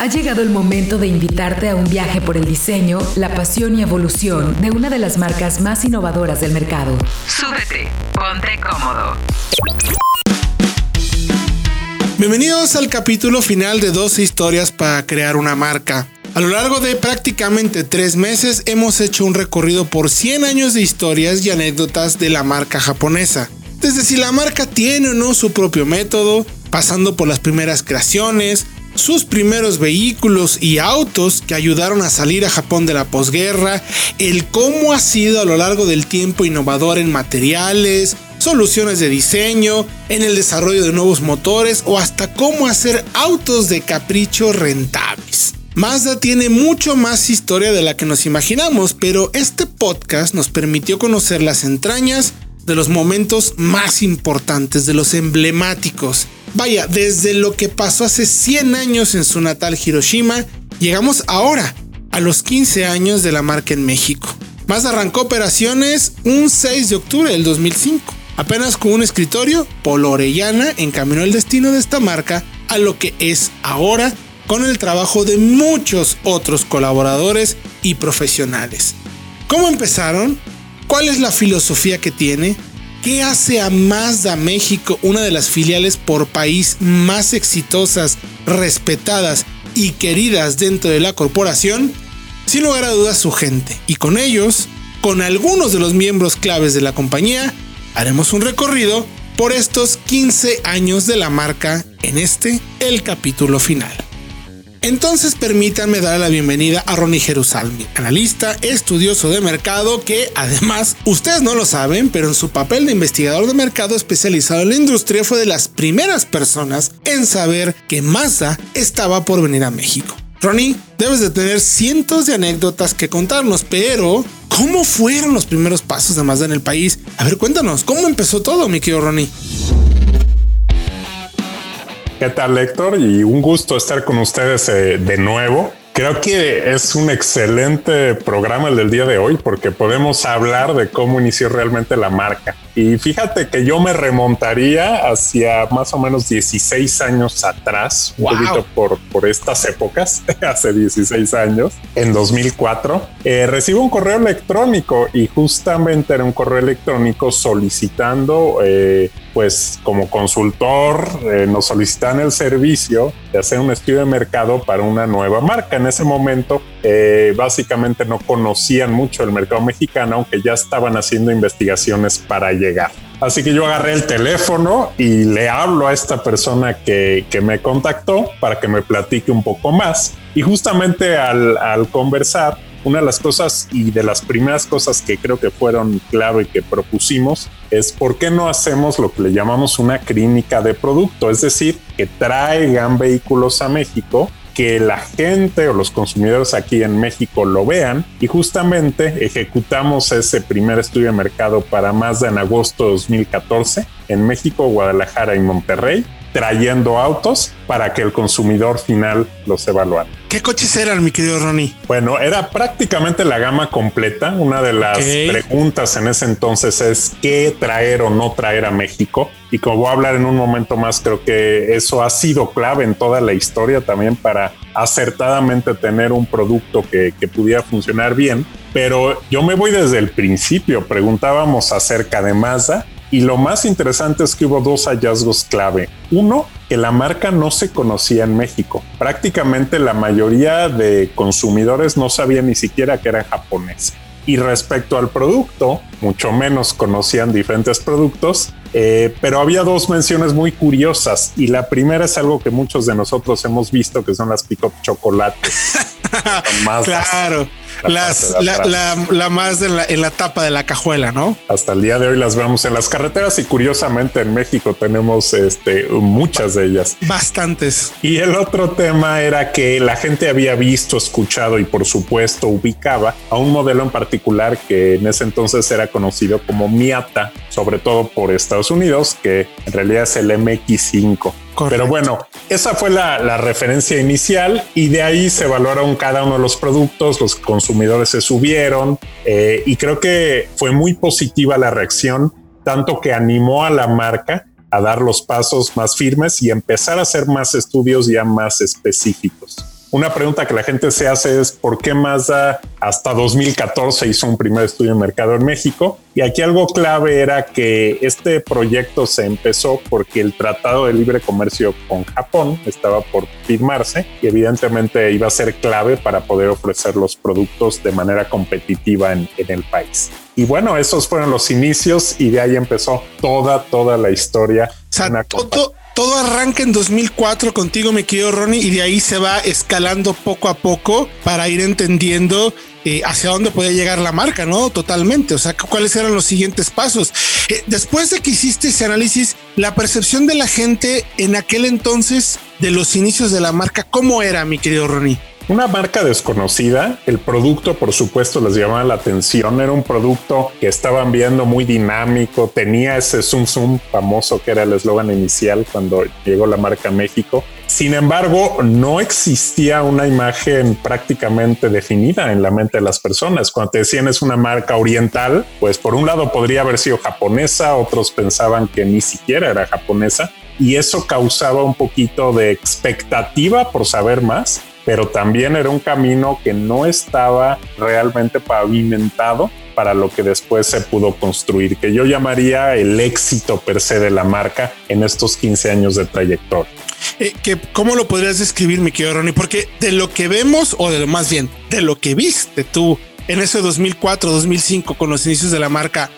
Ha llegado el momento de invitarte a un viaje por el diseño, la pasión y evolución de una de las marcas más innovadoras del mercado. Súbete, ponte cómodo. Bienvenidos al capítulo final de 12 historias para crear una marca. A lo largo de prácticamente tres meses hemos hecho un recorrido por 100 años de historias y anécdotas de la marca japonesa. Desde si la marca tiene o no su propio método, pasando por las primeras creaciones, sus primeros vehículos y autos que ayudaron a salir a Japón de la posguerra, el cómo ha sido a lo largo del tiempo innovador en materiales, soluciones de diseño, en el desarrollo de nuevos motores o hasta cómo hacer autos de capricho rentables. Mazda tiene mucho más historia de la que nos imaginamos, pero este podcast nos permitió conocer las entrañas de los momentos más importantes, de los emblemáticos, Vaya, desde lo que pasó hace 100 años en su natal Hiroshima, llegamos ahora a los 15 años de la marca en México. Más arrancó operaciones un 6 de octubre del 2005. Apenas con un escritorio, Polo Orellana encaminó el destino de esta marca a lo que es ahora con el trabajo de muchos otros colaboradores y profesionales. ¿Cómo empezaron? ¿Cuál es la filosofía que tiene? ¿Qué hace a Mazda México una de las filiales por país más exitosas, respetadas y queridas dentro de la corporación? Sin lugar a dudas su gente. Y con ellos, con algunos de los miembros claves de la compañía, haremos un recorrido por estos 15 años de la marca en este, el capítulo final. Entonces permítanme dar la bienvenida a Ronnie Jerusalmi, analista, estudioso de mercado que además, ustedes no lo saben, pero en su papel de investigador de mercado especializado en la industria fue de las primeras personas en saber que Mazda estaba por venir a México. Ronnie, debes de tener cientos de anécdotas que contarnos, pero ¿cómo fueron los primeros pasos de Mazda en el país? A ver, cuéntanos, ¿cómo empezó todo, mi querido Ronnie? ¿Qué tal, Héctor? Y un gusto estar con ustedes eh, de nuevo. Creo que es un excelente programa el del día de hoy porque podemos hablar de cómo inició realmente la marca. Y fíjate que yo me remontaría hacia más o menos 16 años atrás, un poquito por, por estas épocas, hace 16 años, en 2004. Eh, recibo un correo electrónico y justamente era un correo electrónico solicitando eh, pues como consultor eh, nos solicitan el servicio de hacer un estudio de mercado para una nueva marca. En ese momento eh, básicamente no conocían mucho el mercado mexicano, aunque ya estaban haciendo investigaciones para llegar. Así que yo agarré el teléfono y le hablo a esta persona que, que me contactó para que me platique un poco más. Y justamente al, conversar, una de las cosas y de las primeras cosas que creo que fueron clave que propusimos es por qué no hacemos lo que le llamamos una clínica de producto, es decir, que traigan vehículos a México que la gente o los consumidores aquí en México lo vean. Y justamente ejecutamos ese primer estudio de mercado para Mazda en agosto de 2014 en México, Guadalajara y Monterrey trayendo autos para que el consumidor final los evaluara. ¿Qué coches eran, mi querido Ronnie? Bueno, era prácticamente la gama completa. Una de las preguntas en ese entonces es qué traer o no traer a México. Y como voy a hablar en un momento más, creo que eso ha sido clave en toda la historia también para acertadamente tener un producto que, que pudiera funcionar bien. Pero yo me voy desde el principio. Preguntábamos acerca de Mazda y lo más interesante es que hubo dos hallazgos clave. Uno, que la marca no se conocía en México. Prácticamente la mayoría de consumidores no sabían ni siquiera que era japonés. Y respecto al producto, mucho menos conocían diferentes productos, eh, pero había dos menciones muy curiosas. Y la primera es algo que muchos de nosotros hemos visto, que son las pick-up chocolates. más claro las, la, más en la, en la, tapa de la cajuela, ¿no? Hasta el día de hoy las vemos en las carreteras y curiosamente en México tenemos este, muchas de ellas. Bastantes. Y el otro tema era que la gente había visto, escuchado y por supuesto ubicaba a un modelo en particular que en ese entonces era conocido como Miata, sobre todo por Estados Unidos, que en realidad es el MX5. Pero bueno, esa fue la, referencia inicial y de ahí se evaluaron cada uno de los productos, los consumidores se subieron eh, y creo que fue muy positiva la reacción, tanto que animó a la marca a dar los pasos más firmes y empezar a hacer más estudios ya más específicos. Una pregunta que la gente se hace es por qué Mazda hasta 2014 hizo un primer estudio de mercado en México. Y aquí algo clave era que este proyecto se empezó porque el Tratado de Libre Comercio con Japón estaba por firmarse y evidentemente iba a ser clave para poder ofrecer los productos de manera competitiva en, en el país. Y bueno, esos fueron los inicios y de ahí empezó toda, toda la historia. todo, todo arranca en 2004 contigo, mi querido Ronnie, y de ahí se va escalando poco a poco para ir entendiendo eh, hacia dónde puede llegar la marca, ¿no? Totalmente. O sea, cuáles eran los siguientes pasos. Eh, después de que hiciste ese análisis, la percepción de la gente en aquel entonces de los inicios de la marca, ¿cómo era, mi querido Ronnie? Una marca desconocida, el producto por supuesto les llamaba la atención, era un producto que estaban viendo muy dinámico, tenía ese zoom zoom famoso que era el eslogan inicial cuando llegó la marca México. Sin embargo, no existía una imagen prácticamente definida en la mente de las personas. Cuando te decían es una marca oriental, pues por un lado podría haber sido japonesa, otros pensaban que ni siquiera era japonesa y eso causaba un poquito de expectativa por saber más pero también era un camino que no estaba realmente pavimentado para lo que después se pudo construir, que yo llamaría el éxito per se de la marca en estos 15 años de trayectoria. Eh, que, ¿Cómo lo podrías describir, mi querido Ronnie? Porque de lo que vemos, o de lo más bien, de lo que viste tú en ese 2004, 2005, con los inicios de la marca,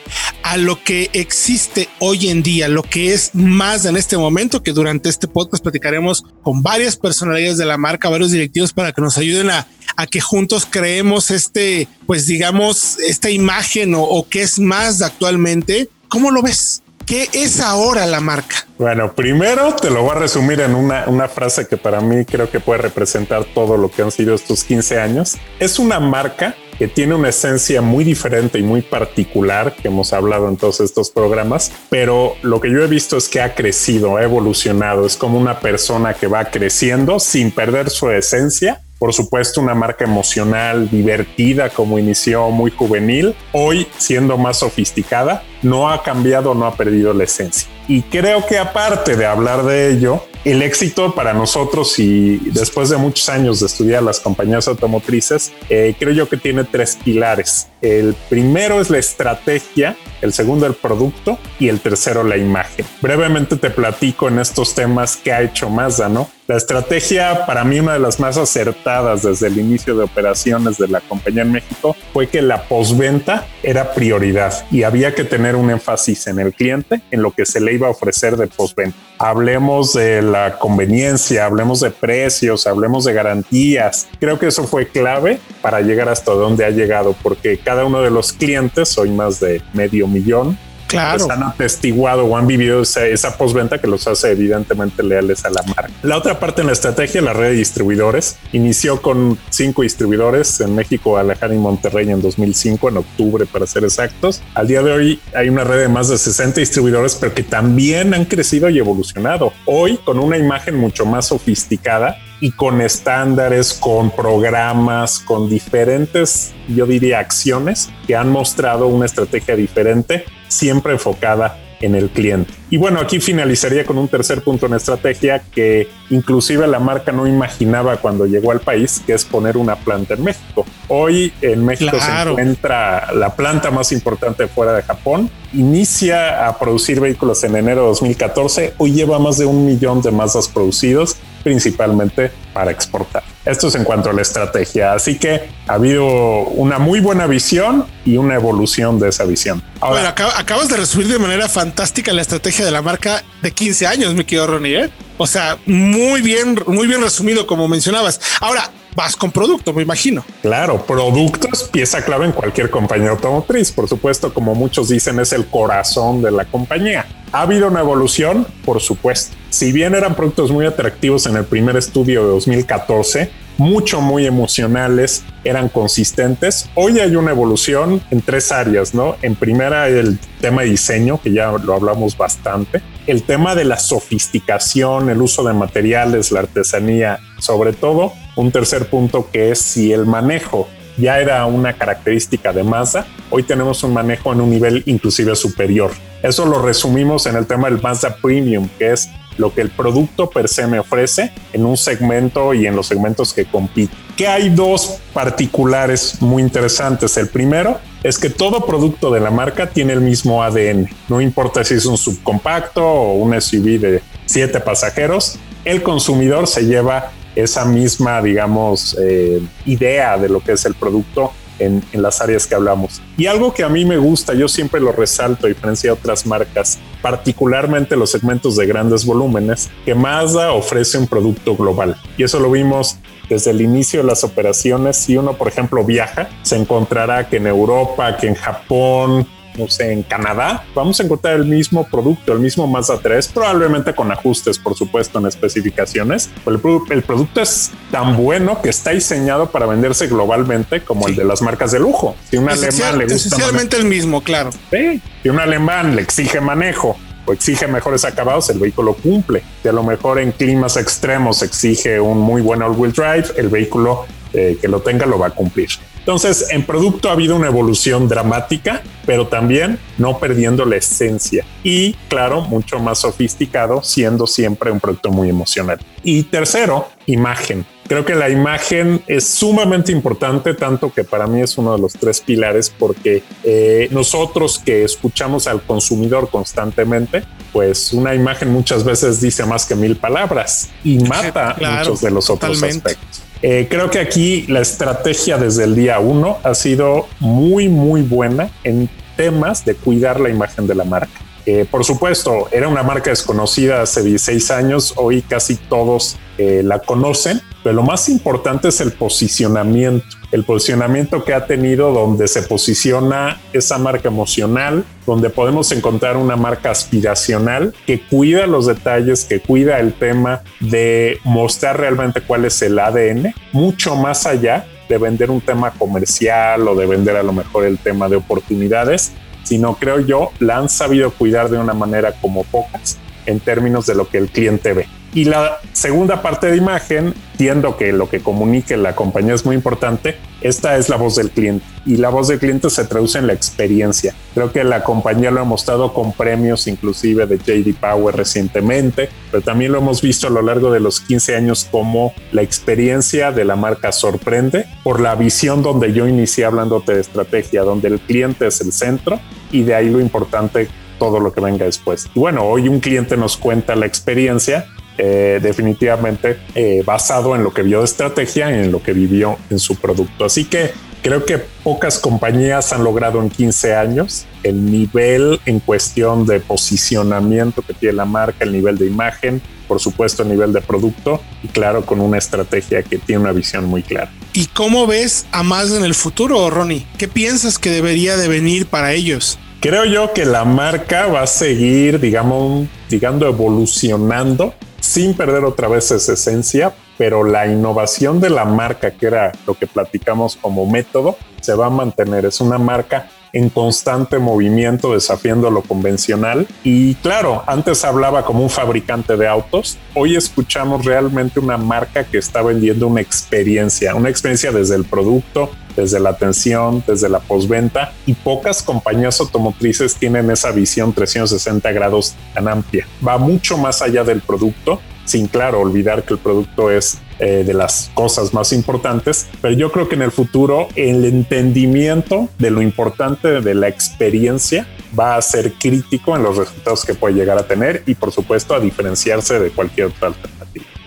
a lo que existe hoy en día, lo que es más en este momento, que durante este podcast platicaremos con varias personalidades de la marca, varios directivos para que nos ayuden a, que juntos creemos este, pues digamos, esta imagen o qué es más actualmente. ¿Cómo lo ves? ¿Qué es ahora la marca? Bueno, primero te lo voy a resumir en una, una, frase que para mí creo que puede representar todo lo que han sido estos 15 años. Es una marca que tiene una esencia muy diferente y muy particular que hemos hablado en todos estos programas, pero lo que yo he visto es que ha crecido, ha evolucionado, es como una persona que va creciendo sin perder su esencia por supuesto una marca emocional, divertida como inició, muy juvenil, hoy siendo más sofisticada, no ha cambiado, no ha perdido la esencia. Y creo que aparte de hablar de ello, el éxito para nosotros y después de muchos años de estudiar las compañías automotrices, eh, creo yo que tiene tres pilares. El primero es la estrategia, el segundo el producto y el tercero la imagen. Brevemente te platico en estos temas que ha hecho Mazda, ¿no? La estrategia, para mí, una de las más acertadas desde el inicio de operaciones de la compañía en México fue que la postventa era prioridad y había que tener un énfasis en el cliente, en lo que se le iba a ofrecer de postventa. Hablemos de la conveniencia, hablemos de precios, hablemos de garantías. Creo que eso fue clave para llegar hasta donde ha llegado, porque cada uno de los clientes, hoy más de medio millón, Claro. han atestiguado o han vivido esa, esa postventa que los hace evidentemente leales a la marca. La otra parte en la estrategia, la red de distribuidores, inició con cinco distribuidores en México, Alejandro y Monterrey en 2005, en octubre para ser exactos. Al día de hoy hay una red de más de 60 distribuidores, pero que también han crecido y evolucionado. Hoy con una imagen mucho más sofisticada y con estándares, con programas, con diferentes, yo diría, acciones que han mostrado una estrategia diferente, siempre enfocada en el cliente. Y bueno, aquí finalizaría con un tercer punto en estrategia que inclusive la marca no imaginaba cuando llegó al país, que es poner una planta en México. Hoy en México se encuentra la planta más importante fuera de Japón. Inicia a producir vehículos en enero de 2014. Hoy lleva más de un millón de masas producidos, principalmente para exportar. Esto es en cuanto a la estrategia. Así que ha habido una muy buena visión y una evolución de esa visión. Ahora, acabas de resumir de manera fantástica la estrategia de la marca de 15 años, mi querido Ronnie. ¿eh? O sea, muy bien, muy bien resumido, como mencionabas. Ahora, vas con producto, me imagino. Claro, producto es pieza clave en cualquier compañía automotriz. Por supuesto, como muchos dicen, es el corazón de la compañía. ¿Ha habido una evolución? Por supuesto. Si bien eran productos muy atractivos en el primer estudio de 2014, mucho, muy emocionales, eran consistentes. Hoy hay una evolución en tres áreas, ¿no? En primera, el tema de diseño, que ya lo hablamos bastante. El tema de la sofisticación, el uso de materiales, la artesanía, sobre todo. Un tercer punto que es si el manejo ya era una característica de Mazda, hoy tenemos un manejo en un nivel inclusive superior. Eso lo resumimos en el tema del Mazda Premium, que es lo que el producto per se me ofrece en un segmento y en los segmentos que compite. Que hay dos particulares muy interesantes. El primero es que todo producto de la marca tiene el mismo ADN. No importa si es un subcompacto o un SUV de siete pasajeros, el consumidor se lleva esa misma, digamos, eh, idea de lo que es el producto en, las áreas que hablamos. Y algo que a mí me gusta, yo siempre lo resalto a diferencia de otras marcas, particularmente los segmentos de grandes volúmenes, que Mazda ofrece un producto global. Y eso lo vimos desde el inicio de las operaciones. Si uno, por ejemplo, viaja, se encontrará que en Europa, que en Japón, no sé, en Canadá, vamos a encontrar el mismo producto, el mismo Mazda 3, probablemente con ajustes, por supuesto, en especificaciones. El, el producto es tan bueno que está diseñado para venderse globalmente como el de las marcas de lujo. Si un alemán le gusta esencialmente el mismo, claro. Sí, si un alemán le exige manejo o exige mejores acabados, el vehículo cumple. Si a lo mejor en climas extremos exige un muy buen all-wheel drive, el vehículo eh, que lo tenga lo va a cumplir. Entonces, en producto ha habido una evolución dramática, pero también no perdiendo la esencia. Y claro, mucho más sofisticado, siendo siempre un producto muy emocional. Y tercero, imagen. Creo que la imagen es sumamente importante, tanto que para mí es uno de los tres pilares, porque eh, nosotros que escuchamos al consumidor constantemente, pues una imagen muchas veces dice más que mil palabras y mata muchos de los otros aspectos. Eh, creo que aquí la estrategia desde el día uno ha sido muy, muy buena en temas de cuidar la imagen de la marca. Eh, por supuesto, era una marca desconocida hace 16 años, hoy casi todos eh, la conocen, pero lo más importante es el posicionamiento, el posicionamiento que ha tenido donde se posiciona esa marca emocional, donde podemos encontrar una marca aspiracional que cuida los detalles, que cuida el tema de mostrar realmente cuál es el ADN, mucho más allá de vender un tema comercial o de vender a lo mejor el tema de oportunidades, sino creo yo la han sabido cuidar de una manera como pocas en términos de lo que el cliente ve. Y la segunda parte de imagen, entiendo que lo que comunique la compañía es muy importante, esta es la voz del cliente y la voz del cliente se traduce en la experiencia. Creo que la compañía lo ha mostrado con premios inclusive de JD Power recientemente, pero también lo hemos visto a lo largo de los 15 años como la experiencia de la marca sorprende por la visión donde yo inicié hablándote de estrategia, donde el cliente es el centro y de ahí lo importante todo lo que venga después. Y bueno, hoy un cliente nos cuenta la experiencia eh, definitivamente eh, basado en lo que vio de estrategia y en lo que vivió en su producto. Así que creo que pocas compañías han logrado en 15 años el nivel en cuestión de posicionamiento que tiene la marca, el nivel de imagen, por supuesto el nivel de producto y claro con una estrategia que tiene una visión muy clara. ¿Y cómo ves a más en el futuro, Ronnie? ¿Qué piensas que debería de venir para ellos? Creo yo que la marca va a seguir, digamos, digamos, evolucionando sin perder otra vez esa esencia, pero la innovación de la marca, que era lo que platicamos como método, se va a mantener. Es una marca en constante movimiento, desafiando lo convencional. Y claro, antes hablaba como un fabricante de autos, hoy escuchamos realmente una marca que está vendiendo una experiencia, una experiencia desde el producto, desde la atención, desde la postventa y pocas compañías automotrices tienen esa visión 360 grados tan amplia. Va mucho más allá del producto sin claro olvidar que el producto es eh, de las cosas más importantes, pero yo creo que en el futuro el entendimiento de lo importante de la experiencia va a ser crítico en los resultados que puede llegar a tener y por supuesto a diferenciarse de cualquier otra alternativa.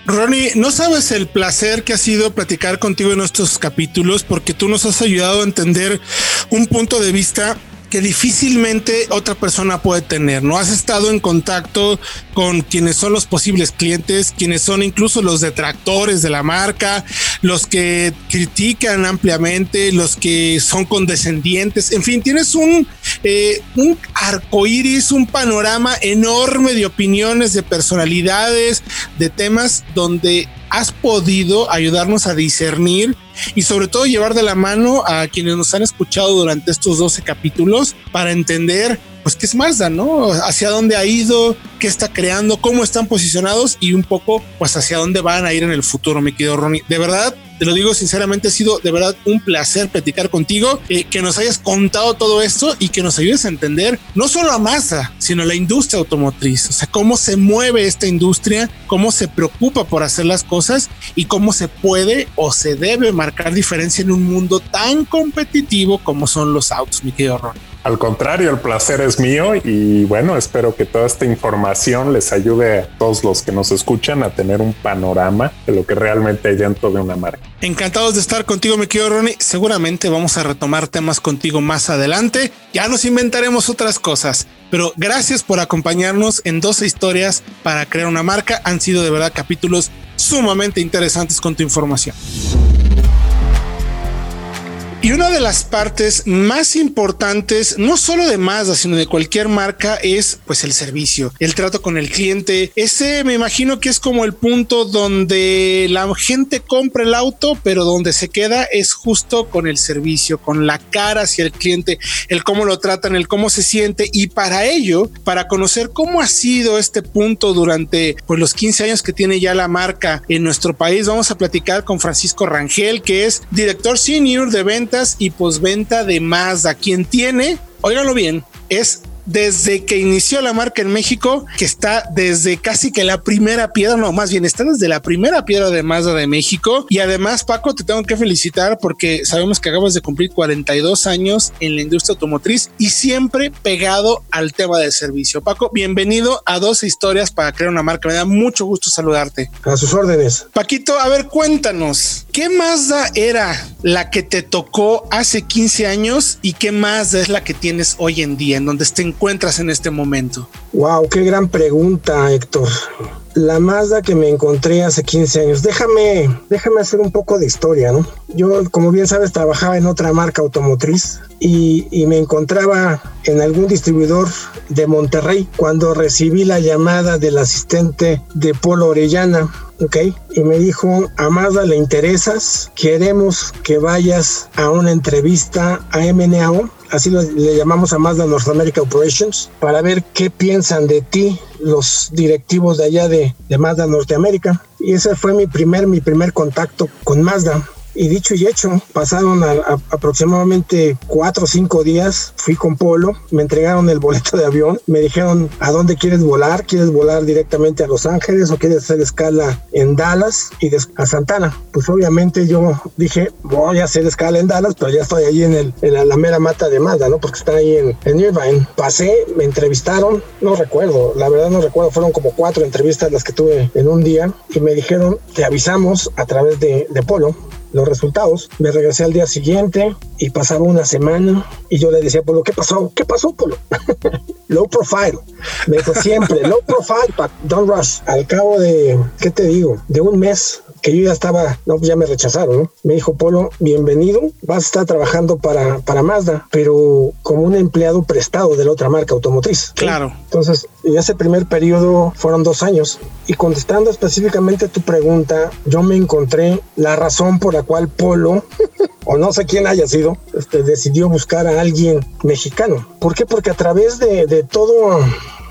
Ronnie, no sabes el placer que ha sido platicar contigo en estos capítulos porque tú nos has ayudado a entender un punto de vista que difícilmente otra persona puede tener. No has estado en contacto con quienes son los posibles clientes, quienes son incluso los detractores de la marca, los que critican ampliamente, los que son condescendientes. En fin, tienes un, eh, un arco iris, un panorama enorme de opiniones, de personalidades, de temas donde has podido ayudarnos a discernir y sobre todo llevar de la mano a quienes nos han escuchado durante estos 12 capítulos para entender pues qué es Mazda, ¿no? Hacia dónde ha ido, qué está creando, cómo están posicionados y un poco pues hacia dónde van a ir en el futuro, mi querido Ronnie. De verdad, te lo digo sinceramente, ha sido de verdad un placer platicar contigo, eh, que nos hayas contado todo esto y que nos ayudes a entender no solo a Mazda, sino la industria automotriz, o sea, cómo se mueve esta industria, cómo se preocupa por hacer las cosas y cómo se puede o se debe marcar diferencia en un mundo tan competitivo como son los autos, mi querido Ron. Al contrario, el placer es mío y bueno, espero que toda esta información les ayude a todos los que nos escuchan a tener un panorama de lo que realmente hay dentro de una marca. Encantados de estar contigo, mi querido Ronnie. Seguramente vamos a retomar temas contigo más adelante. Ya nos inventaremos otras cosas, pero gracias por acompañarnos en 12 historias para crear una marca. Han sido de verdad capítulos sumamente interesantes con tu información. Y una de las partes más importantes, no solo de Mazda, sino de cualquier marca, es pues el servicio, el trato con el cliente. Ese me imagino que es como el punto donde la gente compra el auto, pero donde se queda es justo con el servicio, con la cara hacia el cliente, el cómo lo tratan, el cómo se siente. Y para ello, para conocer cómo ha sido este punto durante pues, los 15 años que tiene ya la marca en nuestro país, vamos a platicar con Francisco Rangel, que es director senior de venta y posventa de Mazda. Quien tiene, óiganlo bien, es desde que inició la marca en México, que está desde casi que la primera piedra, no, más bien está desde la primera piedra de Mazda de México. Y además, Paco, te tengo que felicitar porque sabemos que acabas de cumplir 42 años en la industria automotriz y siempre pegado al tema del servicio. Paco, bienvenido a dos historias para crear una marca. Me da mucho gusto saludarte. A sus órdenes. Paquito, a ver, cuéntanos, ¿qué Mazda era la que te tocó hace 15 años y qué Mazda es la que tienes hoy en día, en donde estén encuentras en este momento? Wow, qué gran pregunta, Héctor. La Mazda que me encontré hace 15 años. Déjame, déjame hacer un poco de historia, ¿no? Yo, como bien sabes, trabajaba en otra marca automotriz y, y me encontraba en algún distribuidor de Monterrey cuando recibí la llamada del asistente de Polo Orellana ¿ok? Y me dijo, a Mazda le interesas, queremos que vayas a una entrevista a MNAO, así le llamamos a Mazda North America Operations, para ver qué piensan de ti los directivos de allá de, de Mazda Norteamérica. Y ese fue mi primer, mi primer contacto con Mazda. Y dicho y hecho, pasaron aproximadamente cuatro o cinco días, fui con Polo, me entregaron el boleto de avión, me dijeron, ¿a dónde quieres volar? ¿Quieres volar directamente a Los Ángeles o quieres hacer escala en Dallas y a Santana? Pues obviamente yo dije, voy a hacer escala en Dallas, pero ya estoy ahí en, el, en la, mera mata de Mazda, ¿no? Porque está ahí en, Irvine. Pasé, me entrevistaron, no recuerdo, la verdad no recuerdo, fueron como cuatro entrevistas las que tuve en un día y me dijeron, te avisamos a través de, de Polo los resultados. Me regresé al día siguiente y pasaba una semana y yo le decía, Polo, ¿qué pasó? ¿Qué pasó, Polo? low profile. Me dijo siempre, low profile, but don't rush. Al cabo de, ¿qué te digo? De un mes que yo ya estaba, no, ya me rechazaron, ¿no? Me dijo, Polo, bienvenido, vas a estar trabajando para, para Mazda, pero como un empleado prestado de la otra marca automotriz. Claro. Entonces, en ese primer periodo fueron dos años. Y contestando específicamente tu pregunta, yo me encontré la razón por la cual Polo, o no sé quién haya sido, este, decidió buscar a alguien mexicano. ¿Por qué? Porque a través de, de todo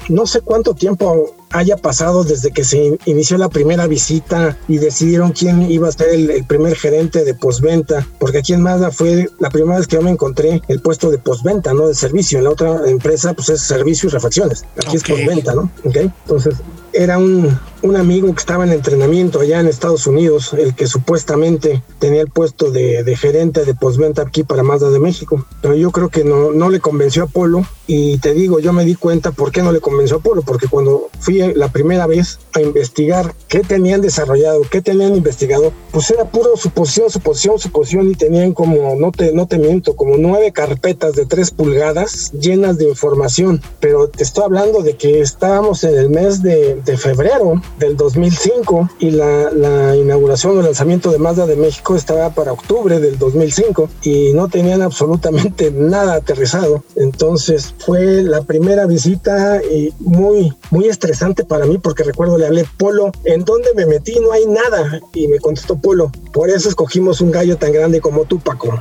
no sé cuánto tiempo haya pasado desde que se inició la primera visita y decidieron quién iba a ser el, primer gerente de postventa, porque aquí en Mazda fue la primera vez que yo me encontré el puesto de postventa, no de servicio. En la otra empresa, pues es servicio y refacciones. Aquí es postventa, ¿no? Okay. Entonces, era un, un, amigo que estaba en entrenamiento allá en Estados Unidos, el que supuestamente tenía el puesto de, gerente de postventa aquí para Mazda de México. Pero yo creo que no, no le convenció a Polo y te digo, yo me di cuenta por qué no le convenció a Polo, porque cuando fui la primera vez a investigar qué tenían desarrollado, qué tenían investigado, pues era puro suposición, suposición, suposición y tenían como, no te, no te miento, como nueve carpetas de tres pulgadas llenas de información. Pero te estoy hablando de que estábamos en el mes de, de febrero del 2005 y la, la inauguración o lanzamiento de Mazda de México estaba para octubre del 2005 y no tenían absolutamente nada aterrizado. Entonces fue la primera visita y muy, muy estresante para mí porque recuerdo le hablé Polo, ¿en dónde me metí? No hay nada. Y me contestó Polo, Por eso escogimos un gallo tan grande como tú, Paco.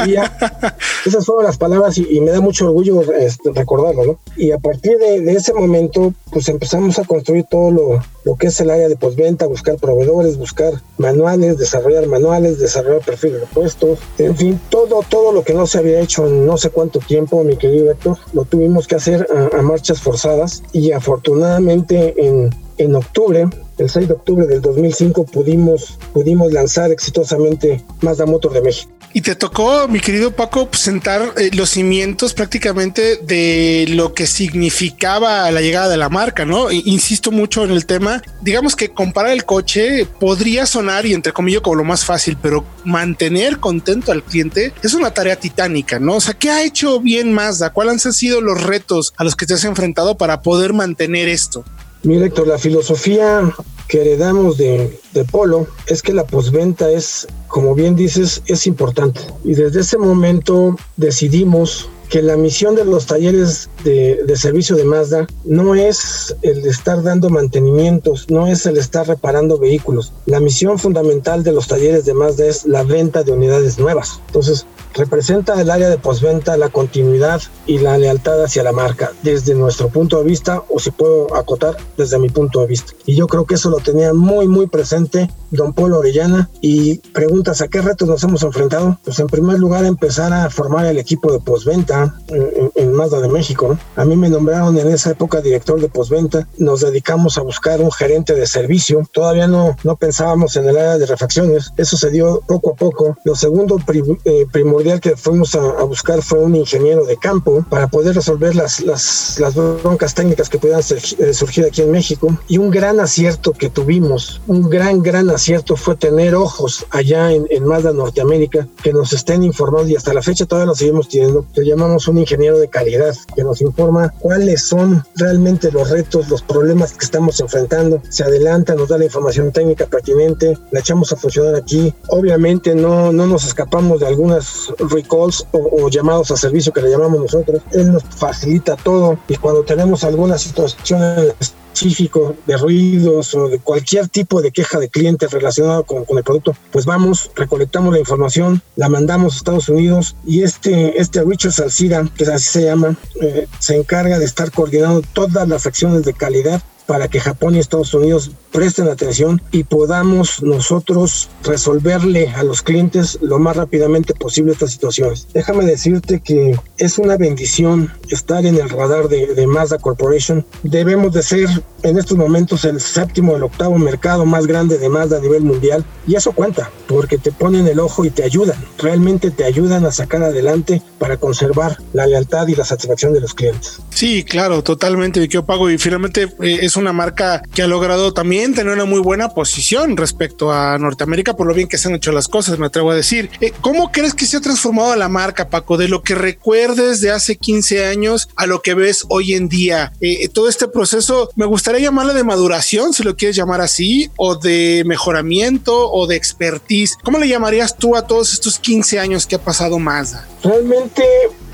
esas fueron las palabras y, me da mucho orgullo este, recordarlo, ¿no? Y a partir de, ese momento, pues empezamos a construir todo lo, lo que es el área de postventa, buscar proveedores, buscar manuales, desarrollar manuales, desarrollar perfiles de puestos, en fin, todo, todo lo que no se había hecho en no sé cuánto tiempo, mi querido Héctor, lo tuvimos que hacer a, a marchas forzadas. Y afortunadamente en, en octubre el 6 de octubre del 2005 pudimos, pudimos lanzar exitosamente Mazda Motor de México. Y te tocó, mi querido Paco, sentar eh, los cimientos prácticamente de lo que significaba la llegada de la marca, ¿no? insisto mucho en el tema. Digamos que comparar el coche podría sonar y entre comillas como lo más fácil, pero mantener contento al cliente es una tarea titánica, ¿no? O sea, ¿qué ha hecho bien Mazda? ¿Cuáles han sido los retos a los que te has enfrentado para poder mantener esto? Mira, Héctor, la filosofía que heredamos de, Polo es que la posventa es, como bien dices, es importante. Y desde ese momento decidimos que la misión de los talleres de, de, servicio de Mazda no es el de estar dando mantenimientos, no es el estar reparando vehículos. La misión fundamental de los talleres de Mazda es la venta de unidades nuevas. Entonces, representa el área de postventa, la continuidad y la lealtad hacia la marca desde nuestro punto de vista o si puedo acotar desde mi punto de vista. Y yo creo que eso lo tenía muy muy presente don Polo Orellana y preguntas a qué retos nos hemos enfrentado. Pues en primer lugar empezar a formar el equipo de postventa en, en Mazda de México. A mí me nombraron en esa época director de postventa. Nos dedicamos a buscar un gerente de servicio. Todavía no, no pensábamos en el área de refacciones. Eso se dio poco a poco. Lo segundo eh, primordial que fuimos a, buscar fue un ingeniero de campo para poder resolver las, las, las broncas técnicas que pudieran eh, surgir aquí en México. Y un gran acierto que tuvimos, un gran, gran acierto fue tener ojos allá en, en Mazda Norteamérica que nos estén informando y hasta la fecha todavía lo seguimos teniendo. Le llamamos un ingeniero de calidad que nos informa cuáles son realmente los retos, los problemas que estamos enfrentando. Se adelanta, nos da la información técnica pertinente, la echamos a funcionar aquí. Obviamente no, no nos escapamos de algunas recalls o, llamados a servicio que le llamamos nosotros. Él nos facilita todo y cuando tenemos alguna situación específico de ruidos o de cualquier tipo de queja de cliente relacionado con, el producto, pues vamos, recolectamos la información, la mandamos a Estados Unidos y este, este Richard Salcida, que así se llama, eh, se encarga de estar coordinando todas las acciones de calidad para que Japón y Estados Unidos presten atención y podamos nosotros resolverle a los clientes lo más rápidamente posible estas situaciones. Déjame decirte que es una bendición estar en el radar de, Mazda Corporation. Debemos de ser en estos momentos el séptimo, el octavo mercado más grande de Mazda a nivel mundial y eso cuenta porque te ponen el ojo y te ayudan. Realmente te ayudan a sacar adelante para conservar la lealtad y la satisfacción de los clientes. Sí, claro, totalmente. Yo pago y finalmente eh, es una marca que ha logrado también tener una muy buena posición respecto a Norteamérica por lo bien que se han hecho las cosas, me atrevo a decir. Eh, ¿Cómo crees que se ha transformado la marca, Paco, de lo que recuerdes de hace 15 años a lo que ves hoy en día? Eh, todo este proceso, me gustaría llamarlo de maduración, si lo quieres llamar así, o de mejoramiento o de expertise. ¿Cómo le llamarías tú a todos estos 15 años que ha pasado Mazda? Realmente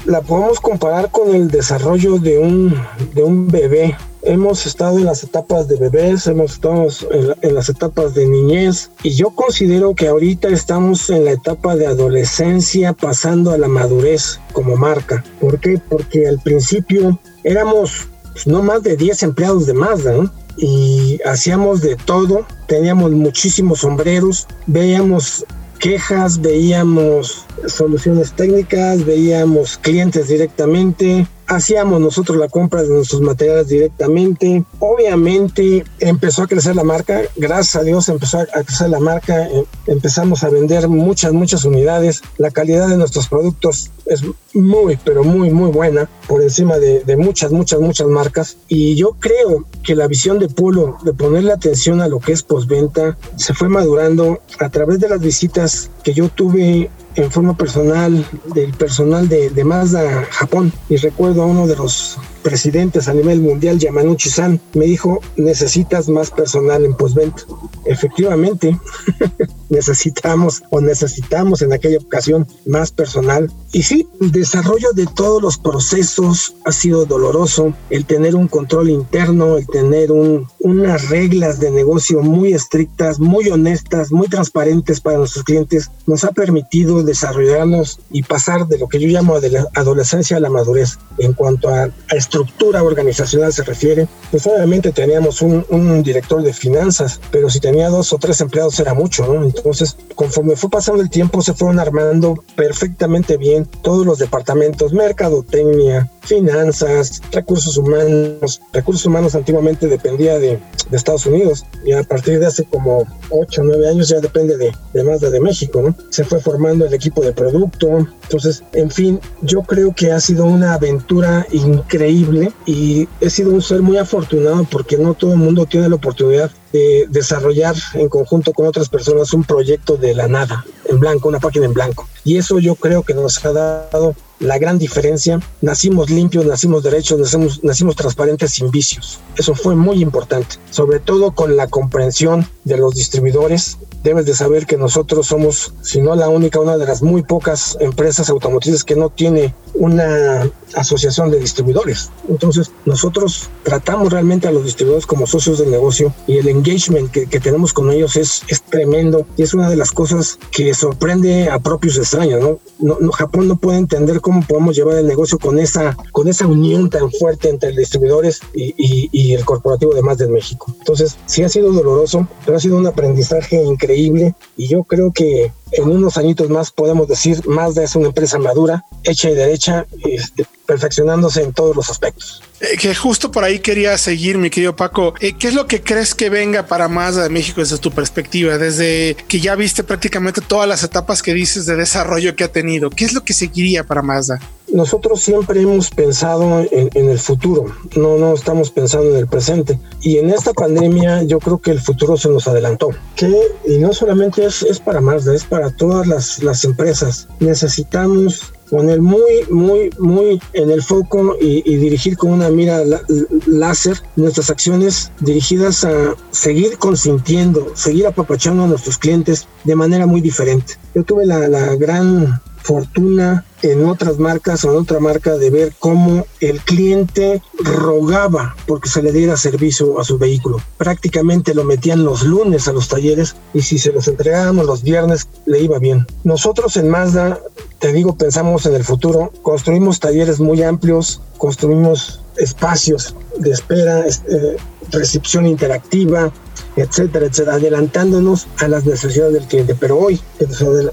la podemos comparar con el desarrollo de un, de un bebé hemos estado en las etapas de bebés, hemos estado en, las etapas de niñez y yo considero que ahorita estamos en la etapa de adolescencia pasando a la madurez como marca. ¿Por qué? Porque al principio éramos no más de 10 empleados de Mazda, Y hacíamos de todo, teníamos muchísimos sombreros, veíamos quejas, veíamos soluciones técnicas, veíamos clientes directamente, hacíamos nosotros la compra de nuestros materiales directamente. Obviamente empezó a crecer la marca, gracias a Dios empezó a crecer la marca, em, empezamos a vender muchas, muchas unidades. La calidad de nuestros productos es muy, pero muy, muy buena, por encima de, muchas, muchas, muchas marcas. Y yo creo que la visión de Polo de ponerle atención a lo que es postventa se fue madurando a través de las visitas que yo tuve en forma personal del personal de, Mazda Japón y recuerdo a uno de los presidentes a nivel mundial, Yamanuchi-san, me dijo, necesitas más personal en postventa. Efectivamente, necesitamos o necesitamos en aquella ocasión más personal. Y sí, el desarrollo de todos los procesos ha sido doloroso, el tener un control interno, el tener un, unas reglas de negocio muy estrictas, muy honestas, muy transparentes para nuestros clientes, nos ha permitido desarrollarnos y pasar de lo que yo llamo de la adolescencia a la madurez. En cuanto a, estructura organizacional se refiere, pues obviamente teníamos un, un, director de finanzas, pero si tenía dos o tres empleados era mucho, ¿no? Entonces, conforme fue pasando el tiempo, se fueron armando perfectamente bien todos los departamentos, mercadotecnia, finanzas, recursos humanos. Recursos humanos antiguamente dependía de, Estados Unidos y a partir de hace como 8 o 9 años ya depende de, de de México, ¿no? Se fue formando el equipo de producto. Entonces, en fin, yo creo que ha sido una aventura increíble y he sido un ser muy afortunado porque no todo el mundo tiene la oportunidad de desarrollar en conjunto con otras personas un proyecto de la nada, en blanco, una página en blanco. Y eso yo creo que nos ha dado la gran diferencia. Nacimos limpios, nacimos derechos, nacimos transparentes sin vicios. Eso fue muy importante, sobre todo con la comprensión de los distribuidores. Debes de saber que nosotros somos, si no la única, una de las muy pocas empresas automotrices que no tiene una asociación de distribuidores. Entonces, nosotros tratamos realmente a los distribuidores como socios del negocio y el engagement que, tenemos con ellos es, es tremendo y es una de las cosas que sorprende a propios extraños. ¿no? No, Japón no puede entender cómo podemos llevar el negocio con esa, con esa unión tan fuerte entre distribuidores y, y, el corporativo de más del México. Entonces, sí ha sido doloroso, pero ha sido un aprendizaje increíble y yo creo que en unos añitos más podemos decir Mazda es una empresa madura, hecha y derecha, este, perfeccionándose en todos los aspectos. Eh, que justo por ahí quería seguir, mi querido Paco. Eh, ¿Qué es lo que crees que venga para Mazda de México desde tu perspectiva? Desde que ya viste prácticamente todas las etapas que dices de desarrollo que ha tenido. ¿Qué es lo que seguiría para Mazda? Nosotros siempre hemos pensado en, el futuro, no, no estamos pensando en el presente. Y en esta pandemia yo creo que el futuro se nos adelantó. Que, y no solamente es, es para Mazda, es para todas las, las empresas. Necesitamos poner muy, muy, muy en el foco y, dirigir con una mira láser nuestras acciones dirigidas a seguir consintiendo, seguir apapachando a nuestros clientes de manera muy diferente. Yo tuve la, la gran fortuna en otras marcas o en otra marca de ver cómo el cliente rogaba porque se le diera servicio a su vehículo. Prácticamente lo metían los lunes a los talleres y si se los entregábamos los viernes le iba bien. Nosotros en Mazda, te digo, pensamos en el futuro, construimos talleres muy amplios, construimos espacios de espera, eh, recepción interactiva, etcétera, etcétera, adelantándonos a las necesidades del cliente. Pero hoy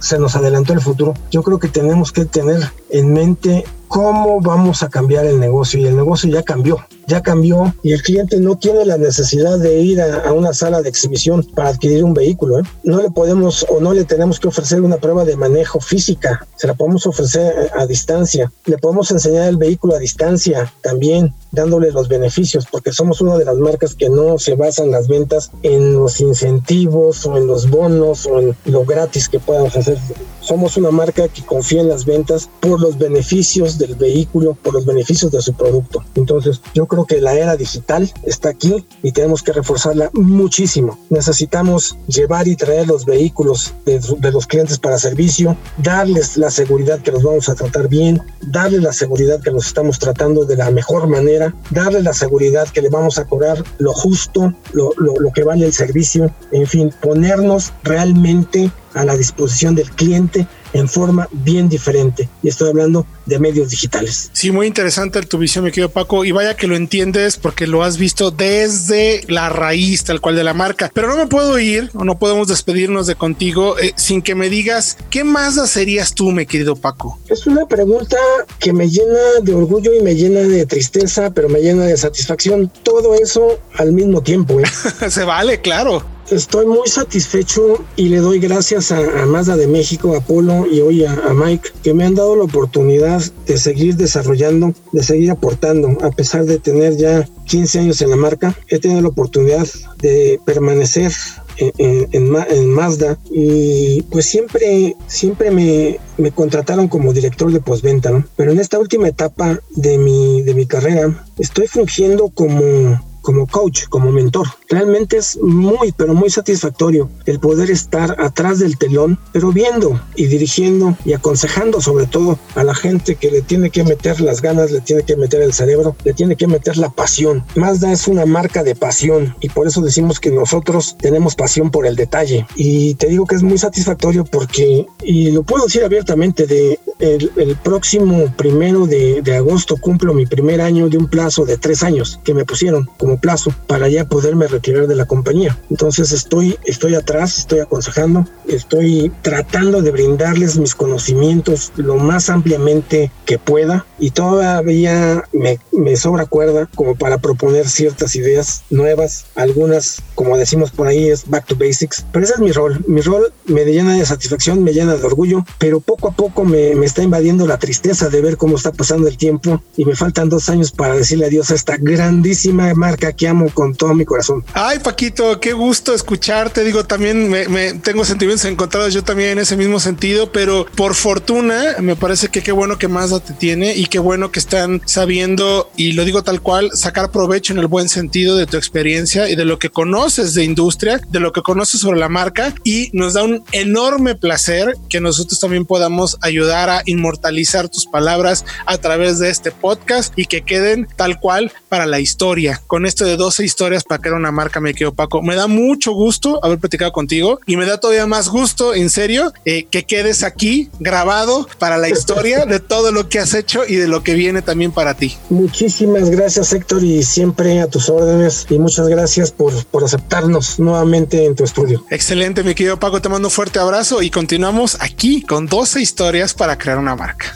se nos adelantó el futuro, yo creo que tenemos que tener en mente cómo vamos a cambiar el negocio y el negocio ya cambió, ya cambió y el cliente no tiene la necesidad de ir a, una sala de exhibición para adquirir un vehículo. ¿eh? No le podemos o no le tenemos que ofrecer una prueba de manejo física, se la podemos ofrecer a, a distancia, le podemos enseñar el vehículo a distancia también dándole los beneficios, porque somos una de las marcas que no se basan las ventas en los incentivos o en los bonos o en lo gratis que podamos hacer. Somos una marca que confía en las ventas por los beneficios del vehículo, por los beneficios de su producto. Entonces, yo creo que la era digital está aquí y tenemos que reforzarla muchísimo. Necesitamos llevar y traer los vehículos de, de los clientes para servicio, darles la seguridad que los vamos a tratar bien, darles la seguridad que los estamos tratando de la mejor manera darle la seguridad que le vamos a cobrar lo justo, lo, lo que vale el servicio, en fin, ponernos realmente a la disposición del cliente en forma bien diferente. Y estoy hablando de medios digitales. Sí, muy interesante tu visión, mi querido Paco. Y vaya que lo entiendes porque lo has visto desde la raíz tal cual de la marca. Pero no me puedo ir o no podemos despedirnos de contigo eh, sin que me digas qué más serías tú, mi querido Paco. Es una pregunta que me llena de orgullo y me llena de tristeza, pero me llena de satisfacción. Todo eso al mismo tiempo. ¿eh? Se vale, claro. Estoy muy satisfecho y le doy gracias a, Mazda de México, a Polo y hoy a, Mike, que me han dado la oportunidad de seguir desarrollando, de seguir aportando, a pesar de tener ya 15 años en la marca. He tenido la oportunidad de permanecer en, Mazda y pues siempre, siempre me, me contrataron como director de postventa, Pero en esta última etapa de mi, de mi carrera estoy fungiendo como como coach, como mentor. Realmente es muy, pero muy satisfactorio el poder estar atrás del telón, pero viendo y dirigiendo y aconsejando sobre todo a la gente que le tiene que meter las ganas, le tiene que meter el cerebro, le tiene que meter la pasión. Mazda es una marca de pasión y por eso decimos que nosotros tenemos pasión por el detalle. Y te digo que es muy satisfactorio porque, y lo puedo decir abiertamente, de el, próximo primero de, de agosto cumplo mi primer año de un plazo de tres años que me pusieron como plazo para ya poderme retirar de la compañía. Entonces estoy, estoy atrás, estoy aconsejando, estoy tratando de brindarles mis conocimientos lo más ampliamente que pueda y todavía me, me sobra cuerda como para proponer ciertas ideas nuevas. Algunas, como decimos por ahí, es back to basics. Pero ese es mi rol. Mi rol me llena de satisfacción, me llena de orgullo, pero poco a poco me, me está invadiendo la tristeza de ver cómo está pasando el tiempo y me faltan dos años para decirle adiós a esta grandísima marca que amo con todo mi corazón. Ay, Paquito, qué gusto escucharte. Digo, también me, tengo sentimientos encontrados yo también en ese mismo sentido, pero por fortuna me parece que qué bueno que Mazda te tiene y qué bueno que están sabiendo, y lo digo tal cual, sacar provecho en el buen sentido de tu experiencia y de lo que conoces de industria, de lo que conoces sobre la marca y nos da un enorme placer que nosotros también podamos ayudar a inmortalizar tus palabras a través de este podcast y que queden tal cual para la historia. Con esto de 12 historias para crear una marca, me quedo Paco. Me da mucho gusto haber platicado contigo y me da todavía más gusto, en serio, eh, que quedes aquí grabado para la historia de todo lo que has hecho y de lo que viene también para ti. Muchísimas gracias, Héctor, y siempre a tus órdenes. Y muchas gracias por, por aceptarnos nuevamente en tu estudio. Excelente, mi querido Paco. Te mando un fuerte abrazo y continuamos aquí con 12 historias para crear una marca.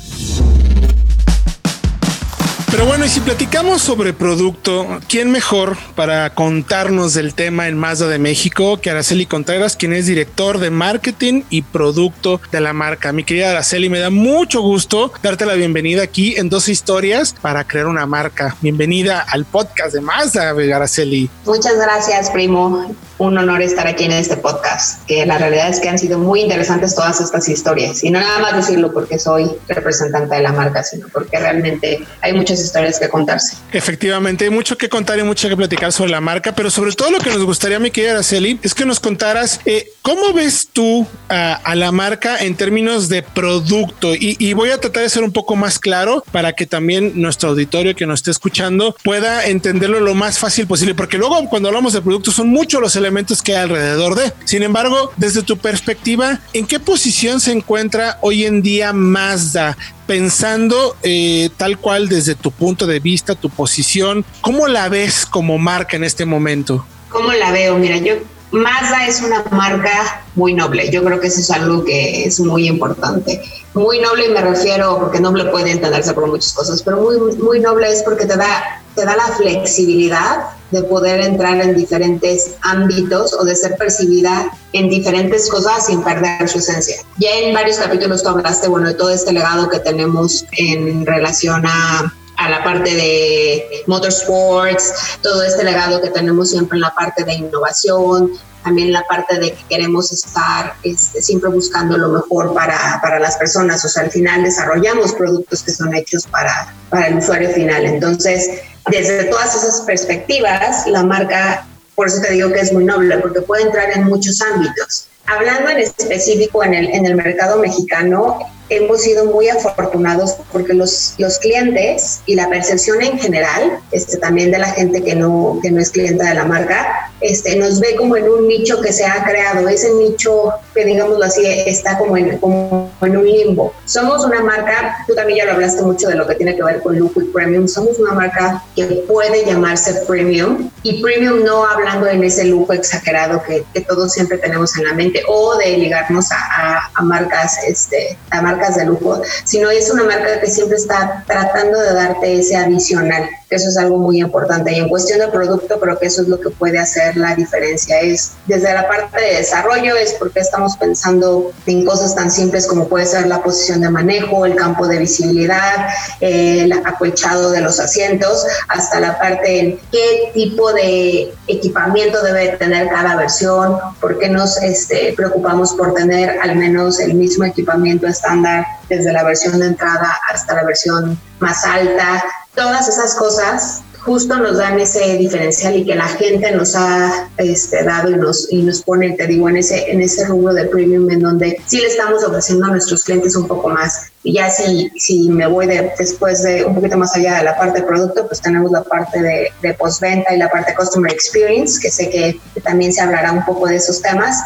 Pero bueno, y si platicamos sobre producto, ¿quién mejor para contarnos del tema en Mazda de México que Araceli Contreras, quien es director de marketing y producto de la marca? Mi querida Araceli, me da mucho gusto darte la bienvenida aquí en dos historias para crear una marca. Bienvenida al podcast de Mazda, Araceli. Muchas gracias, primo un honor estar aquí en este podcast, que la realidad es que han sido muy interesantes todas estas historias. Y no nada más decirlo porque soy representante de la marca, sino porque realmente hay muchas historias que contarse. Efectivamente, hay mucho que contar y mucho que platicar sobre la marca, pero sobre todo lo que nos gustaría, mi querida Araceli, es que nos contaras eh, cómo ves tú a, la marca en términos de producto. Y, voy a tratar de ser un poco más claro para que también nuestro auditorio que nos esté escuchando pueda entenderlo lo más fácil posible, porque luego cuando hablamos de productos son muchos los elementos que hay alrededor de. Sin embargo, desde tu perspectiva, ¿en qué posición se encuentra hoy en día Mazda? Pensando eh, tal cual desde tu punto de vista, tu posición, ¿cómo la ves como marca en este momento? ¿Cómo la veo? Mira, yo Mazda es una marca muy noble. Yo creo que eso es algo que es muy importante. Muy noble me refiero, porque noble puede entenderse por muchas cosas, pero muy, muy noble es porque te da, te da la flexibilidad de poder entrar en diferentes ámbitos o de ser percibida en diferentes cosas sin perder su esencia. Ya en varios capítulos tú hablaste, bueno, de todo este legado que tenemos en relación a a la parte de motorsports, todo este legado que tenemos siempre en la parte de innovación, también la parte de que queremos estar este, siempre buscando lo mejor para, para, las personas. O sea, al final desarrollamos productos que son hechos para, para el usuario final. Entonces, desde todas esas perspectivas, la marca, por eso te digo que es muy noble, porque puede entrar en muchos ámbitos. Hablando en específico en el, en el mercado mexicano, hemos sido muy afortunados porque los, los clientes y la percepción en general, este, también de la gente que no, que no es clienta de la marca, este, nos ve como en un nicho que se ha creado. Ese nicho, que digámoslo así, está como en, como en un limbo. Somos una marca, tú también ya lo hablaste mucho de lo que tiene que ver con lujo y premium, somos una marca que puede llamarse premium y premium no hablando en ese lujo exagerado que, que todos siempre tenemos en la mente o de ligarnos a, a, a marcas, este, a marcas de lujo, sino es una marca que siempre está tratando de darte ese adicional que eso es algo muy importante. Y en cuestión de producto, creo que eso es lo que puede hacer la diferencia. Es desde la parte de desarrollo, es porque estamos pensando en cosas tan simples como puede ser la posición de manejo, el campo de visibilidad, el acolchado de los asientos, hasta la parte en qué tipo de equipamiento debe tener cada versión, por qué nos este, preocupamos por tener al menos el mismo equipamiento estándar desde la versión de entrada hasta la versión más alta, todas esas cosas justo nos dan ese diferencial y que la gente nos ha este, dado y nos, y nos pone, te digo, en ese, en ese rubro de premium en donde sí le estamos ofreciendo a nuestros clientes un poco más. Ya si, si me voy de, después de un poquito más allá de la parte de producto, pues tenemos la parte de, de postventa y la parte customer experience, que sé que también se hablará un poco de esos temas.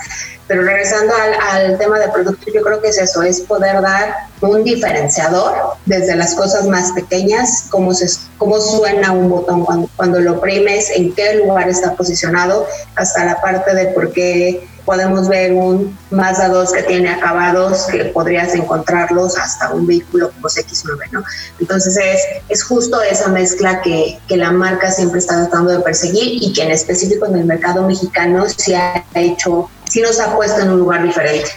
Pero regresando al, tema de producto, yo creo que es eso, es poder dar un diferenciador desde las cosas más pequeñas, cómo, se, cómo suena un botón cuando, cuando lo primes, en qué lugar está posicionado, hasta la parte de por qué podemos ver un Mazda 2 que tiene acabados que podrías encontrarlos hasta un vehículo como X9, ¿no? Entonces es, es justo esa mezcla que, que, la marca siempre está tratando de perseguir y que en específico en el mercado mexicano se ha hecho sí nos ha puesto en un lugar diferente.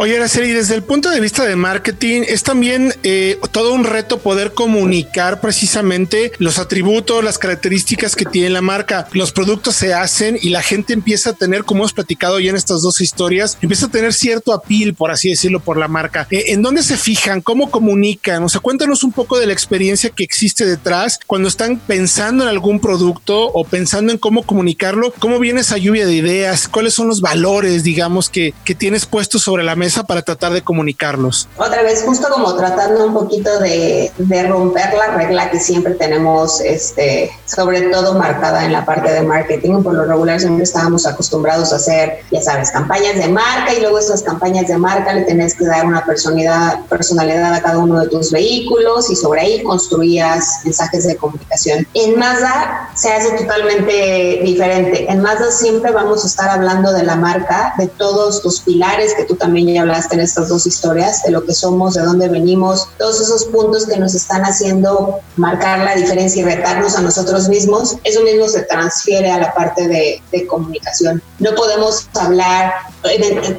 Oye, Araceli, desde el punto de vista de marketing, es también eh, todo un reto poder comunicar precisamente los atributos, las características que tiene la marca. Los productos se hacen y la gente empieza a tener, como hemos platicado ya en estas dos historias, empieza a tener cierto apil, por así decirlo, por la marca. Eh, ¿En dónde se fijan? ¿Cómo comunican? O sea, cuéntanos un poco de la experiencia que existe detrás cuando están pensando en algún producto o pensando en cómo comunicarlo. ¿Cómo viene esa lluvia de ideas? ¿Cuáles son los valores, digamos, que, que tienes puesto sobre la mesa para tratar de comunicarlos. Otra vez, justo como tratando un poquito de, de romper la regla que siempre tenemos, este, sobre todo marcada en la parte de marketing. Por lo regular siempre estábamos acostumbrados a hacer, ya sabes, campañas de marca y luego esas campañas de marca le tenés que dar una personalidad, personalidad a cada uno de tus vehículos y sobre ahí construías mensajes de comunicación. En Mazda se hace totalmente diferente. En Mazda siempre vamos a estar hablando de la marca, de todos tus pilares que tú también ya hablaste en estas dos historias, de lo que somos, de dónde venimos, todos esos puntos que nos están haciendo marcar la diferencia y retarnos a nosotros mismos, eso mismo se transfiere a la parte de, de comunicación. No podemos hablar,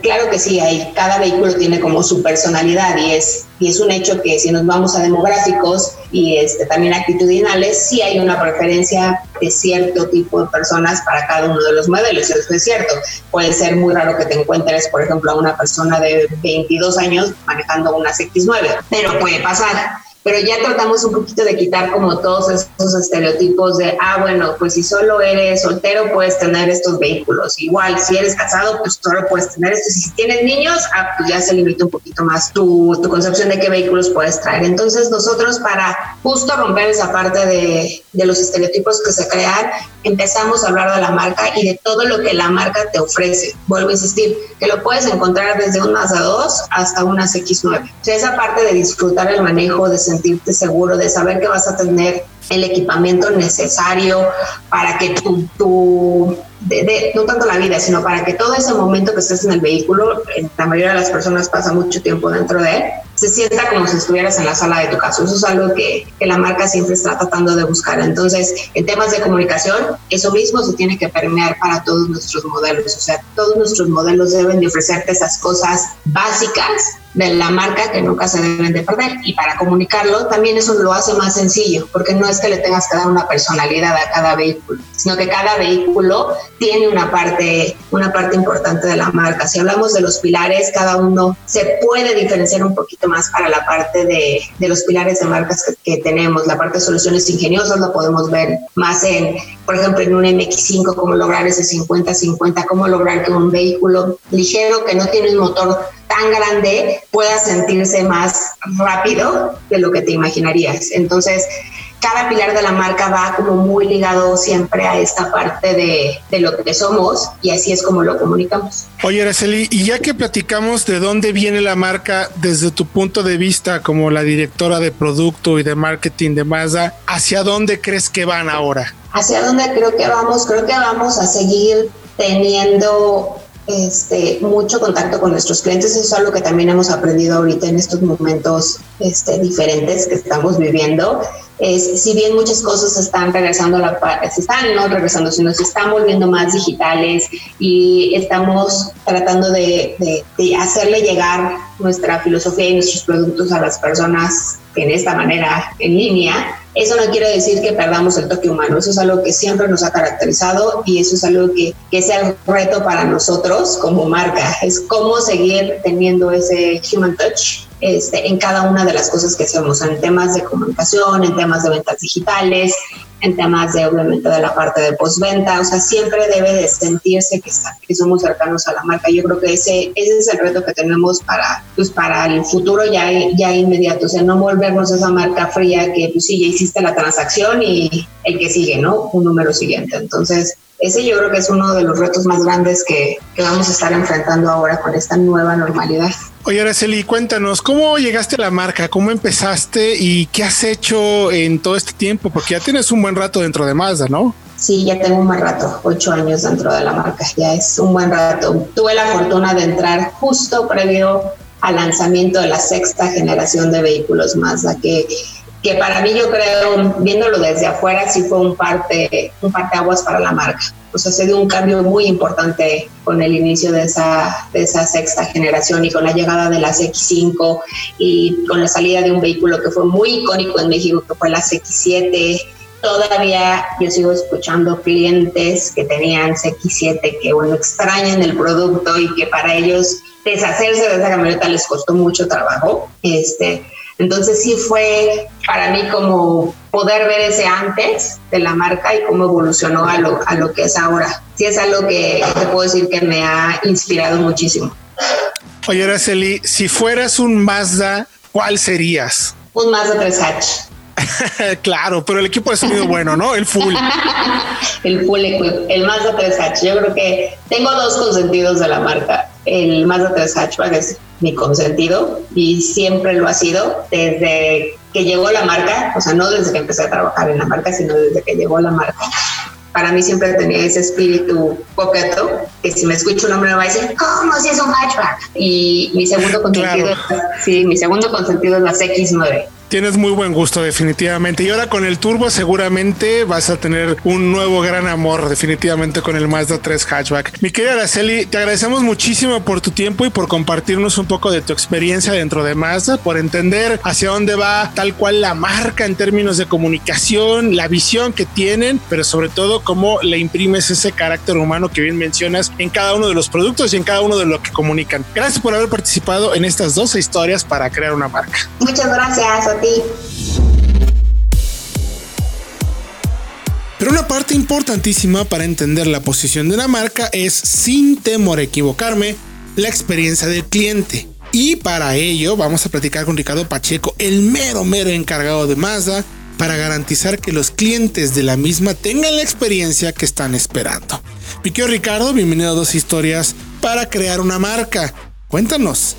claro que sí, hay, cada vehículo tiene como su personalidad y es y es un hecho que si nos vamos a demográficos y este, también actitudinales, sí hay una preferencia de cierto tipo de personas para cada uno de los modelos, eso es cierto. Puede ser muy raro que te encuentres, por ejemplo, a una persona de 22 años manejando una X9, pero puede pasar pero ya tratamos un poquito de quitar como todos esos estereotipos de, ah, bueno, pues si solo eres soltero puedes tener estos vehículos. Igual, si eres casado, pues solo puedes tener estos. Y si tienes niños, ah, pues ya se limita un poquito más tu, tu concepción de qué vehículos puedes traer. Entonces nosotros para justo romper esa parte de, de los estereotipos que se crean, empezamos a hablar de la marca y de todo lo que la marca te ofrece. Vuelvo a insistir, que lo puedes encontrar desde un Mazda 2 hasta unas X9. O sea, esa parte de disfrutar el manejo, de sentirte seguro, de saber que vas a tener el equipamiento necesario para que tu, tu de, no tanto la vida, sino para que todo ese momento que estés en el vehículo, la mayoría de las personas pasa mucho tiempo dentro de él, se sienta como si estuvieras en la sala de tu casa. Eso es algo que, que, la marca siempre está tratando de buscar. Entonces, en temas de comunicación, eso mismo se tiene que permear para todos nuestros modelos. O sea, todos nuestros modelos deben de ofrecerte esas cosas básicas de la marca que nunca se deben de perder. Y para comunicarlo, también eso lo hace más sencillo, porque no es que le tengas que dar una personalidad a cada vehículo, sino que cada vehículo tiene una parte, una parte importante de la marca. Si hablamos de los pilares, cada uno se puede diferenciar un poquito más para la parte de, de los pilares de marcas que, que, tenemos. La parte de soluciones ingeniosas lo podemos ver más en, por ejemplo, en un MX5, cómo lograr ese 50-50, cómo lograr que un vehículo ligero que no tiene un motor tan grande pueda sentirse más rápido de lo que te imaginarías. Entonces, cada pilar de la marca va como muy ligado siempre a esta parte de, de, lo que somos y así es como lo comunicamos. Oye, Araceli, y ya que platicamos de dónde viene la marca desde tu punto de vista como la directora de producto y de marketing de Mazda, ¿hacia dónde crees que van ahora? ¿Hacia dónde creo que vamos? Creo que vamos a seguir teniendo este, mucho contacto con nuestros clientes. Eso es algo que también hemos aprendido ahorita en estos momentos este, diferentes que estamos viviendo. Es, si bien muchas cosas están regresando a la se están no regresando, sino se están volviendo más digitales y estamos tratando de, hacerle llegar nuestra filosofía y nuestros productos a las personas en esta manera en línea, eso no quiere decir que perdamos el toque humano, eso es algo que siempre nos ha caracterizado y eso es algo que, que es el reto para nosotros como marca, es cómo seguir teniendo ese human touch este, en cada una de las cosas que hacemos, en temas de comunicación, en temas de ventas digitales, en temas de obviamente de la parte de postventa, o sea, siempre debe de sentirse que, está, somos cercanos a la marca. Yo creo que ese, ese es el reto que tenemos para, pues, para el futuro ya, ya inmediato, o sea, no volvernos esa marca fría que pues sí, ya hiciste la transacción y el que sigue, ¿no? Un número siguiente. Entonces, ese yo creo que es uno de los retos más grandes que vamos a estar enfrentando ahora con esta nueva normalidad. Oye, Araceli, cuéntanos, ¿cómo llegaste a la marca? ¿Cómo empezaste y qué has hecho en todo este tiempo? Porque ya tienes un buen rato dentro de Mazda, ¿no? Sí, ya tengo un buen rato, ocho años dentro de la marca, ya es un buen rato. Tuve la fortuna de entrar justo previo al lanzamiento de la sexta generación de vehículos Mazda, que, que para mí yo creo, viéndolo desde afuera, sí fue un parte, un aguas para la marca pues ha sido un cambio muy importante con el inicio de esa, de esa sexta generación y con la llegada de las X5 y con la salida de un vehículo que fue muy icónico en México, que fue la X7. Todavía yo sigo escuchando clientes que tenían X7 que bueno, extrañan el producto y que para ellos deshacerse de esa camioneta les costó mucho trabajo. Este, entonces sí fue para mí como poder ver ese antes de la marca y cómo evolucionó a lo, a lo que es ahora. Sí es algo que te puedo decir que me ha inspirado muchísimo. Oye, Araceli, si fueras un Mazda, ¿cuál serías? Un Mazda 3H. claro, pero el equipo de sonido bueno, ¿no? El full. el full el Mazda 3H. Yo creo que tengo dos consentidos de la marca. El Mazda 3 hatchback es mi consentido y siempre lo ha sido desde que llegó la marca, o sea, no desde que empecé a trabajar en la marca, sino desde que llegó la marca. Para mí siempre tenía ese espíritu coqueto, que si me escucho un hombre me va a decir, ¿cómo si es un hatchback? Y mi segundo consentido, sí, mi segundo consentido es la X9 Tienes muy buen gusto, definitivamente. Y ahora con el turbo, seguramente vas a tener un nuevo gran amor, definitivamente, con el Mazda 3 hatchback. Mi querida Araceli, te agradecemos muchísimo por tu tiempo y por compartirnos un poco de tu experiencia dentro de Mazda, por entender hacia dónde va tal cual la marca en términos de comunicación, la visión que tienen, pero sobre todo cómo le imprimes ese carácter humano que bien mencionas en cada uno de los productos y en cada uno de lo que comunican. Gracias por haber participado en estas dos historias para crear una marca. Muchas gracias. Pero una parte importantísima para entender la posición de una marca es, sin temor a equivocarme, la experiencia del cliente. Y para ello vamos a platicar con Ricardo Pacheco, el mero mero encargado de Mazda, para garantizar que los clientes de la misma tengan la experiencia que están esperando. Piqueo Ricardo, bienvenido a Dos Historias para crear una marca. Cuéntanos,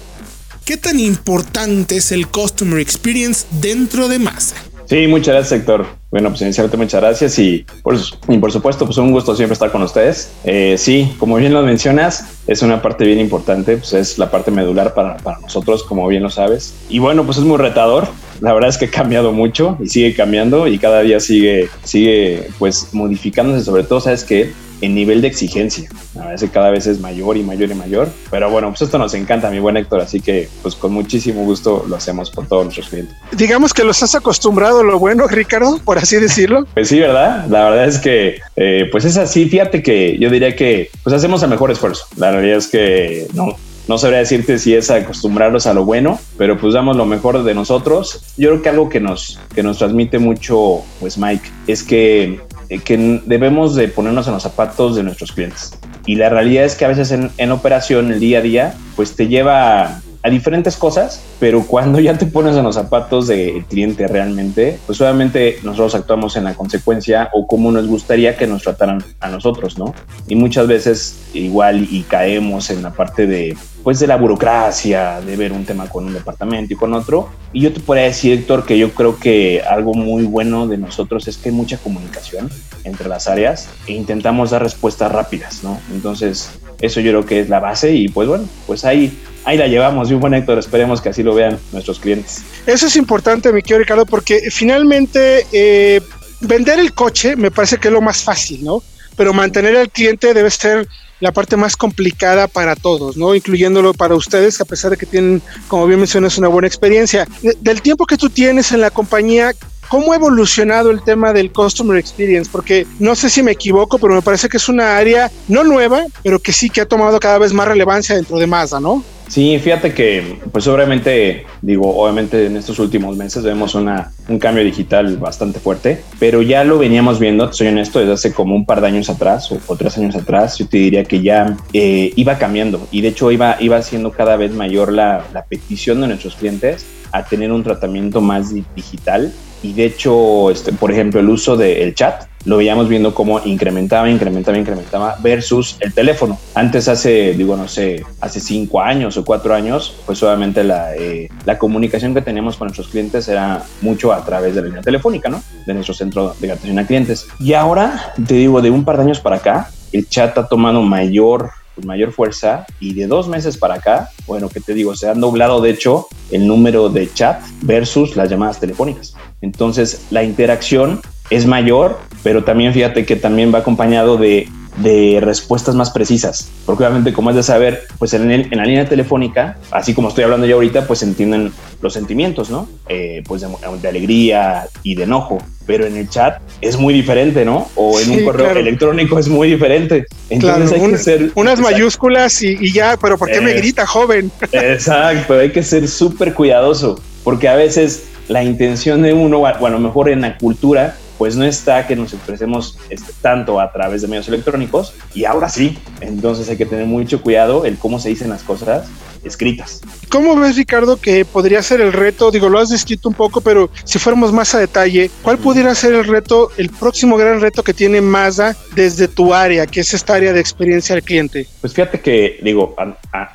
¿Qué tan importante es el Customer Experience dentro de Mazda? Sí, muchas gracias, Héctor. Bueno, pues inicialmente muchas gracias y por, y por supuesto, pues un gusto siempre estar con ustedes. Eh, sí, como bien lo mencionas, es una parte bien importante, pues es la parte medular para, para nosotros, como bien lo sabes. Y bueno, pues es muy retador. La verdad es que ha cambiado mucho y sigue cambiando y cada día sigue, sigue pues modificándose. Sobre todo, sabes que en nivel de exigencia. A veces cada vez es mayor y mayor y mayor. Pero bueno, pues esto nos encanta, mi buen Héctor. Así que pues con muchísimo gusto lo hacemos por todos nuestros clientes. Digamos que los has acostumbrado a lo bueno, Ricardo, por así decirlo. Pues sí, ¿verdad? La verdad es que eh, pues es así. Fíjate que yo diría que pues hacemos el mejor esfuerzo. La realidad es que no, no sabría decirte si es acostumbrarlos a lo bueno, pero pues damos lo mejor de nosotros. Yo creo que algo que nos, que nos transmite mucho, pues Mike, es que que debemos de ponernos en los zapatos de nuestros clientes. Y la realidad es que a veces en, en operación, el día a día, pues te lleva a diferentes cosas, pero cuando ya te pones en los zapatos del cliente realmente, pues obviamente nosotros actuamos en la consecuencia o como nos gustaría que nos trataran a nosotros, ¿no? Y muchas veces igual y caemos en la parte de, pues de la burocracia, de ver un tema con un departamento y con otro. Y yo te podría decir, Héctor, que yo creo que algo muy bueno de nosotros es que hay mucha comunicación entre las áreas e intentamos dar respuestas rápidas, ¿no? Entonces, eso yo creo que es la base y pues bueno, pues ahí ahí la llevamos y un buen Héctor, esperemos que así lo vean nuestros clientes. Eso es importante, mi querido Ricardo, porque finalmente eh, vender el coche me parece que es lo más fácil, ¿no? Pero mantener al cliente debe ser la parte más complicada para todos, ¿no? Incluyéndolo para ustedes, a pesar de que tienen, como bien mencionas, una buena experiencia. del tiempo que tú tienes en la compañía, ¿Cómo ha evolucionado el tema del Customer Experience? Porque no sé si me equivoco, pero me parece que es una área no nueva, pero que sí que ha tomado cada vez más relevancia dentro de Mazda, ¿no? Sí, fíjate que, pues obviamente, digo, obviamente en estos últimos meses vemos una, un cambio digital bastante fuerte, pero ya lo veníamos viendo, soy honesto, desde hace como un par de años atrás o, tres años atrás, yo te diría que ya eh, iba cambiando y de hecho iba, iba siendo cada vez mayor la, la petición de nuestros clientes a tener un tratamiento más digital y de hecho, este, por ejemplo, el uso del chat lo veíamos viendo cómo incrementaba, incrementaba, incrementaba versus el teléfono. Antes, hace, digo, no sé, hace cinco años o cuatro años, pues obviamente la, eh, la comunicación que teníamos con nuestros clientes era mucho a través de la línea telefónica, ¿no? De nuestro centro de atención a clientes. Y ahora, te digo, de un par de años para acá, el chat ha tomado mayor mayor fuerza y de dos meses para acá, bueno, que te digo, se han doblado de hecho el número de chat versus las llamadas telefónicas. Entonces la interacción es mayor, pero también fíjate que también va acompañado de de respuestas más precisas, porque obviamente como es de saber, pues en, en, la línea telefónica, así como estoy hablando yo ahorita, pues entienden los sentimientos, ¿no? Eh, pues de, alegría y de enojo, pero en el chat es muy diferente, ¿no? O en un correo electrónico es muy diferente. Entonces hay que ser... Unas mayúsculas y, ya, pero ¿por qué me grita joven? Exacto, hay que ser súper cuidadoso, porque a veces la intención de uno, bueno, mejor en la cultura, pues no está que nos expresemos este, tanto a través de medios electrónicos y ahora sí, entonces hay que tener mucho cuidado en cómo se dicen las cosas escritas. ¿Cómo ves, Ricardo, que podría ser el reto? Digo, lo has descrito un poco, pero si fuéramos más a detalle, ¿cuál pudiera ser el reto, el próximo gran reto que tiene Mazda desde tu área, que es esta área de experiencia al cliente? Pues fíjate que, digo,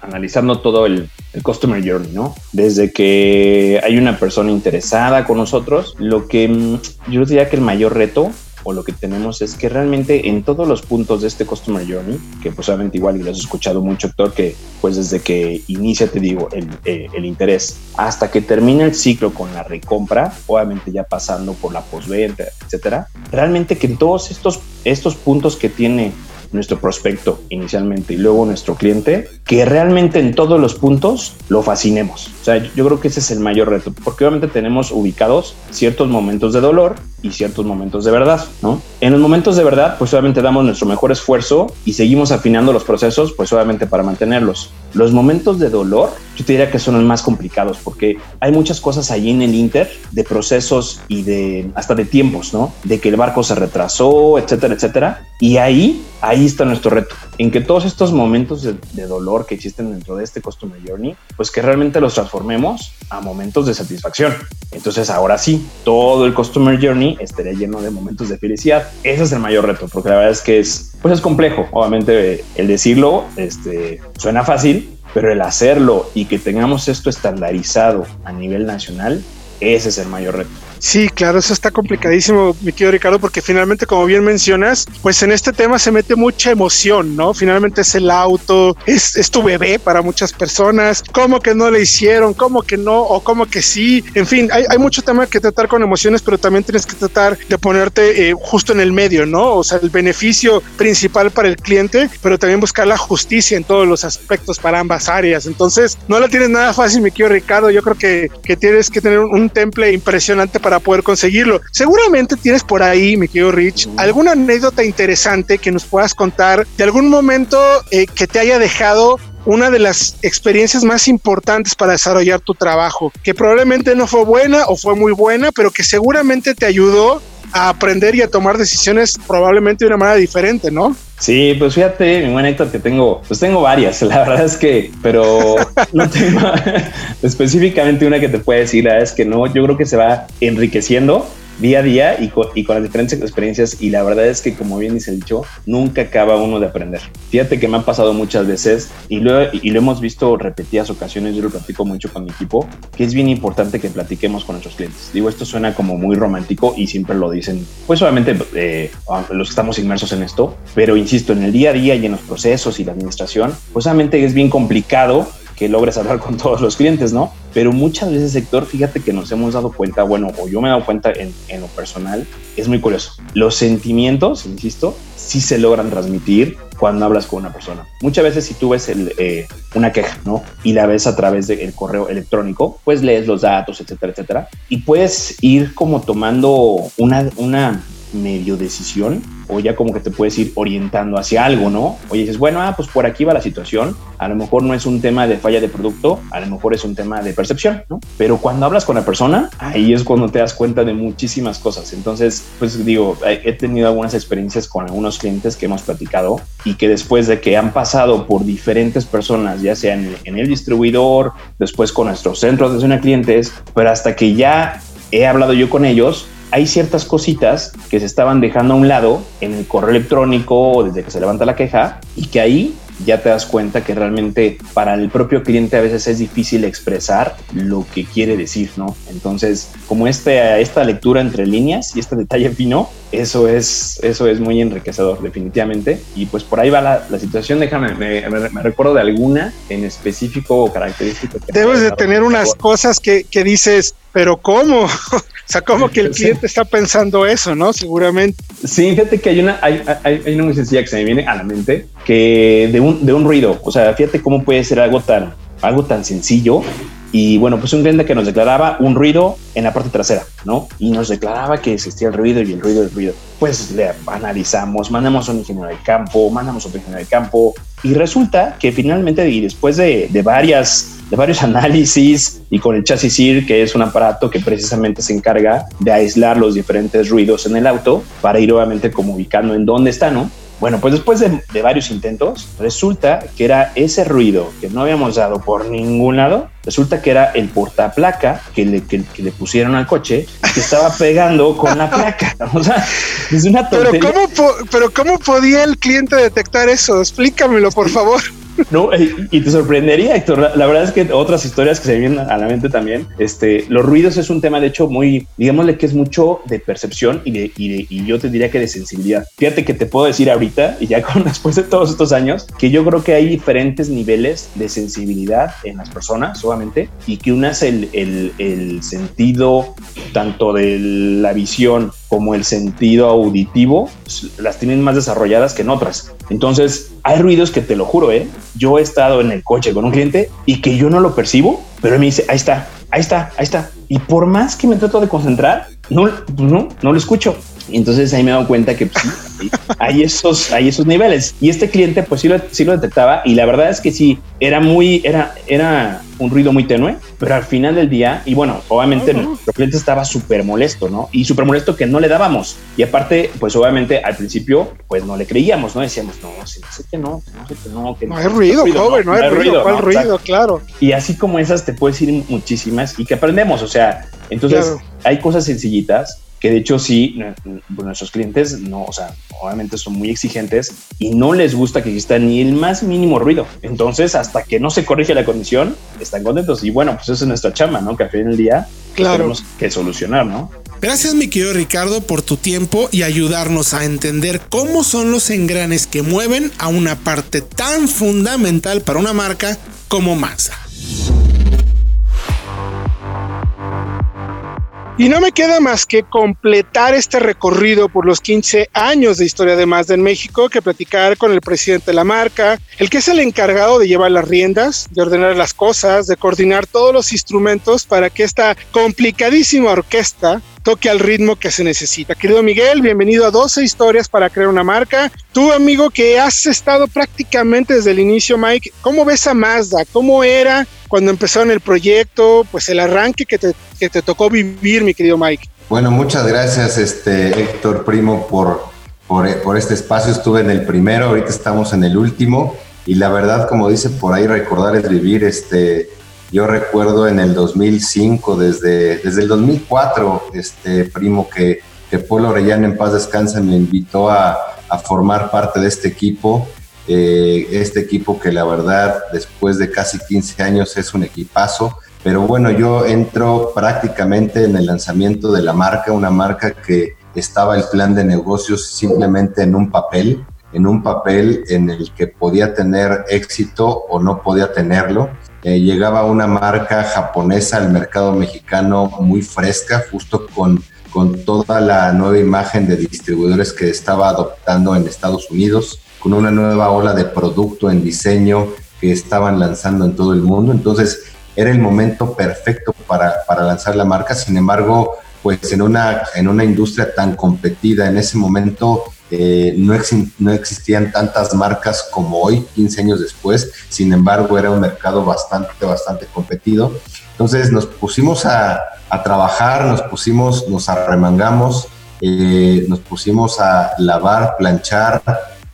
analizando todo el, el Customer Journey, ¿no? Desde que hay una persona interesada con nosotros, lo que mm, yo diría que el mayor reto o lo que tenemos es que realmente en todos los puntos de este Customer Journey, que pues obviamente igual y lo has escuchado mucho, Héctor, que pues desde que inicia, te digo, el, eh, el interés hasta que termina el ciclo con la recompra, obviamente ya pasando por la postventa, etcétera, realmente que en todos estos, estos puntos que tiene nuestro prospecto inicialmente y luego nuestro cliente, que realmente en todos los puntos lo fascinemos. O sea, yo creo que ese es el mayor reto, porque obviamente tenemos ubicados ciertos momentos de dolor y ciertos momentos de verdad, ¿no? En los momentos de verdad, pues obviamente damos nuestro mejor esfuerzo y seguimos afinando los procesos, pues obviamente para mantenerlos. Los momentos de dolor, yo te diría que son los más complicados, porque hay muchas cosas allí en el Inter de procesos y de hasta de tiempos, ¿no? De que el barco se retrasó, etcétera, etcétera. Y ahí, ahí está nuestro reto, en que todos estos momentos de, de dolor que existen dentro de este Customer Journey, pues que realmente los transformemos a momentos de satisfacción. Entonces ahora sí, todo el Customer Journey estaría lleno de momentos de felicidad. Ese es el mayor reto, porque la verdad es que es, pues es complejo. Obviamente el decirlo este, suena fácil, pero el hacerlo y que tengamos esto estandarizado a nivel nacional, ese es el mayor reto. Sí, claro, eso está complicadísimo, mi querido Ricardo, porque finalmente, como bien mencionas, pues en este tema se mete mucha emoción, ¿no? Finalmente es el auto, es, es tu bebé para muchas personas, cómo que no le hicieron, cómo que no, o cómo que sí, en fin, hay, hay mucho tema que tratar con emociones, pero también tienes que tratar de ponerte eh, justo en el medio, ¿no? O sea, el beneficio principal para el cliente, pero también buscar la justicia en todos los aspectos para ambas áreas. Entonces, no la tienes nada fácil, mi querido Ricardo, yo creo que, que tienes que tener un temple impresionante para poder conseguirlo. Seguramente tienes por ahí, mi querido Rich, alguna anécdota interesante que nos puedas contar de algún momento eh, que te haya dejado una de las experiencias más importantes para desarrollar tu trabajo, que probablemente no fue buena o fue muy buena, pero que seguramente te ayudó a aprender y a tomar decisiones probablemente de una manera diferente, ¿no? Sí, pues fíjate, mi buen Héctor, que tengo, pues tengo varias, la verdad es que, pero no tengo específicamente una que te pueda decir, la verdad es que no, yo creo que se va enriqueciendo día a día y con, las diferentes experiencias y la verdad es que como bien dice el dicho, nunca acaba uno de aprender. Fíjate que me han pasado muchas veces y lo, y lo hemos visto repetidas ocasiones, yo lo platico mucho con mi equipo, que es bien importante que platiquemos con nuestros clientes. Digo, esto suena como muy romántico y siempre lo dicen, pues obviamente eh, los que estamos inmersos en esto, pero insisto, en el día a día y en los procesos y la administración, pues obviamente es bien complicado que logres hablar con todos los clientes, ¿no? Pero muchas veces, sector, fíjate que nos hemos dado cuenta, bueno, o yo me he dado cuenta en, lo personal, es muy curioso. Los sentimientos, insisto, sí se logran transmitir cuando hablas con una persona. Muchas veces si tú ves eh, una queja, ¿no? Y la ves a través del correo electrónico, pues lees los datos, etcétera, etcétera. Y puedes ir como tomando una medio decisión o ya como que te puedes ir orientando hacia algo, ¿no? Oye, dices, bueno, ah, pues por aquí va la situación, a lo mejor no es un tema de falla de producto, a lo mejor es un tema de percepción, ¿no? Pero cuando hablas con la persona, ahí es cuando te das cuenta de muchísimas cosas. Entonces, pues digo, he tenido algunas experiencias con algunos clientes que hemos platicado y que después de que han pasado por diferentes personas, ya sea en, en el distribuidor, después con nuestros centros de atención a clientes, pero hasta que ya he hablado yo con ellos, hay ciertas cositas que se estaban dejando a un lado en el correo electrónico desde que se levanta la queja y que ahí ya te das cuenta que realmente para el propio cliente a veces es difícil expresar lo que quiere decir, ¿no? Entonces, como este, esta lectura entre líneas y este detalle fino, eso es, eso es muy enriquecedor, definitivamente. Y pues por ahí va la, situación. Déjame, me, recuerdo de alguna en específico o característico. Debes de tener unas cosas que, que dices, pero ¿cómo? O sea, como que el cliente está pensando eso, ¿no? Seguramente. Sí, fíjate que hay una, hay, hay, una muy sencilla que se me viene a la mente, que de un, de un ruido, o sea, fíjate cómo puede ser algo tan, algo tan sencillo y bueno, pues un cliente que nos declaraba un ruido en la parte trasera, ¿no? Y nos declaraba que existía el ruido y el ruido el ruido. Pues le analizamos, mandamos a un ingeniero de campo, mandamos a otro ingeniero de campo y resulta que finalmente y después de, varias de varios análisis y con el chasis que es un aparato que precisamente se encarga de aislar los diferentes ruidos en el auto para ir obviamente como ubicando en dónde está, ¿no? Bueno, pues después de, varios intentos, resulta que era ese ruido que no habíamos dado por ningún lado, resulta que era el portaplaca que le, que, le pusieron al coche que estaba pegando con la placa. O sea, es una tontería. Pero ¿cómo, pero ¿cómo podía el cliente detectar eso? Explícamelo, por favor. No, y te sorprendería, Héctor. La, verdad es que otras historias que se vienen a la mente también, este, los ruidos es un tema, de hecho, muy, digámosle que es mucho de percepción y, de, y, yo te diría que de sensibilidad. Fíjate que te puedo decir ahorita, y ya con después de todos estos años, que yo creo que hay diferentes niveles de sensibilidad en las personas, solamente, y que una es el, el, el sentido tanto de la visión como el sentido auditivo, las tienen más desarrolladas que en otras. Entonces, hay ruidos que te lo juro, ¿eh? Yo he estado en el coche con un cliente y que yo no lo percibo, pero él me dice, ahí está, ahí está, ahí está. Y por más que me trato de concentrar, no, no, no lo escucho. Entonces ahí me he dado cuenta que pues, hay, esos, hay esos niveles. Y este cliente pues sí lo, sí lo detectaba y la verdad es que sí, era muy, era, era un ruido muy tenue, pero al final del día, y bueno, obviamente el cliente estaba súper molesto, ¿no? Y súper molesto que no le dábamos. Y aparte, pues obviamente al principio, pues no le creíamos, ¿no? Decíamos, no, no sé que no, no sé que no. Que no, hay ruido, joven, no, hay ruido, ¿cuál ruido? Claro. Y así como esas te puedes ir muchísimas y que aprendemos, o sea, entonces hay cosas sencillitas que de hecho sí, nuestros clientes no, o sea, obviamente son muy exigentes y no les gusta que exista ni el más mínimo ruido. Entonces, hasta que no se corrige la condición, están contentos. Y bueno, pues eso es nuestra chamba, ¿no? Que al fin del día tenemos que solucionar, ¿no? Gracias, mi querido Ricardo, por tu tiempo y ayudarnos a entender cómo son los engranes que mueven a una parte tan fundamental para una marca como Mazda. Y no me queda más que completar este recorrido por los 15 años de historia de Mazda en México que platicar con el presidente de la marca, el que es el encargado de llevar las riendas, de ordenar las cosas, de coordinar todos los instrumentos para que esta complicadísima orquesta toque al ritmo que se necesita. Querido Miguel, bienvenido a 12 historias para crear una marca. Tú, amigo, que has estado prácticamente desde el inicio, Mike, ¿cómo ves a Mazda? ¿Cómo era cuando empezaron el proyecto? Pues el arranque que te, que te tocó vivir, mi querido Mike. Bueno, muchas gracias, este, Héctor Primo, por, por, por este espacio. Estuve en el primero, ahorita estamos en el último. Y la verdad, como dice por ahí, recordar es vivir. Este, yo recuerdo en el 2005, desde, desde el 2004, este primo que, que Polo Orellana en paz descansa me invitó a, formar parte de este equipo. Eh, este equipo que la verdad después de casi 15 años es un equipazo. Pero bueno, yo entro prácticamente en el lanzamiento de la marca, una marca que estaba el plan de negocios simplemente en un papel, en un papel en el que podía tener éxito o no podía tenerlo. Eh, llegaba una marca japonesa al mercado mexicano muy fresca, justo con, con toda la nueva imagen de distribuidores que estaba adoptando en Estados Unidos, con una nueva ola de producto en diseño que estaban lanzando en todo el mundo. Entonces, era el momento perfecto para, para lanzar la marca. Sin embargo, pues en una, en una industria tan competida, en ese momento eh, no, no, existían tantas marcas como hoy, 15 años después, sin embargo era un mercado bastante, bastante competido. Entonces nos pusimos a, a trabajar, nos pusimos, nos arremangamos, eh, nos pusimos a lavar, planchar,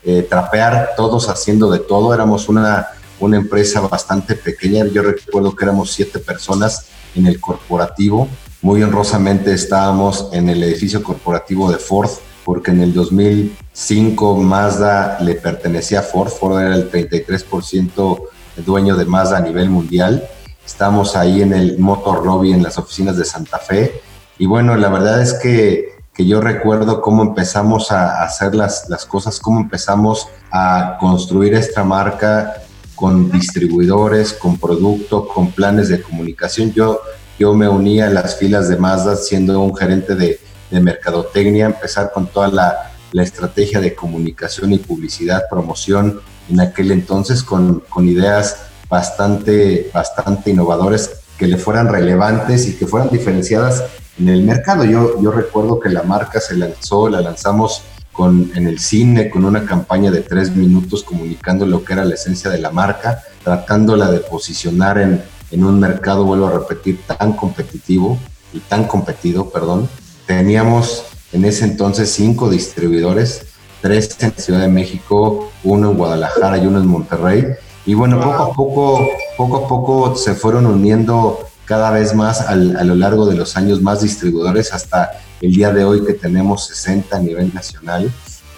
eh, trapear, todos haciendo de todo, éramos una, una empresa bastante pequeña, yo recuerdo que éramos siete personas en el corporativo, muy honrosamente estábamos en el edificio corporativo de Ford, porque en el 2005 Mazda le pertenecía a Ford, Ford era el 33% dueño de Mazda a nivel mundial. Estamos ahí en el Motor Lobby, en las oficinas de Santa Fe. Y bueno, la verdad es que, que yo recuerdo cómo empezamos a hacer las, las cosas, cómo empezamos a construir esta marca con distribuidores, con producto, con planes de comunicación. Yo, yo me uní a las filas de Mazda siendo un gerente de, de mercadotecnia, empezar con toda la, la, estrategia de comunicación y publicidad, promoción en aquel entonces con, con ideas bastante, bastante innovadores que le fueran relevantes y que fueran diferenciadas en el mercado. Yo, yo recuerdo que la marca se lanzó, la lanzamos con, en el cine con una campaña de tres minutos comunicando lo que era la esencia de la marca, tratándola de posicionar en, en un mercado, vuelvo a repetir, tan competitivo y tan competido, perdón, Teníamos en ese entonces cinco distribuidores, tres en Ciudad de México, uno en Guadalajara y uno en Monterrey. Y bueno, poco a poco, poco a poco se fueron uniendo cada vez más a lo largo de los años más distribuidores hasta el día de hoy que tenemos 60 a nivel nacional.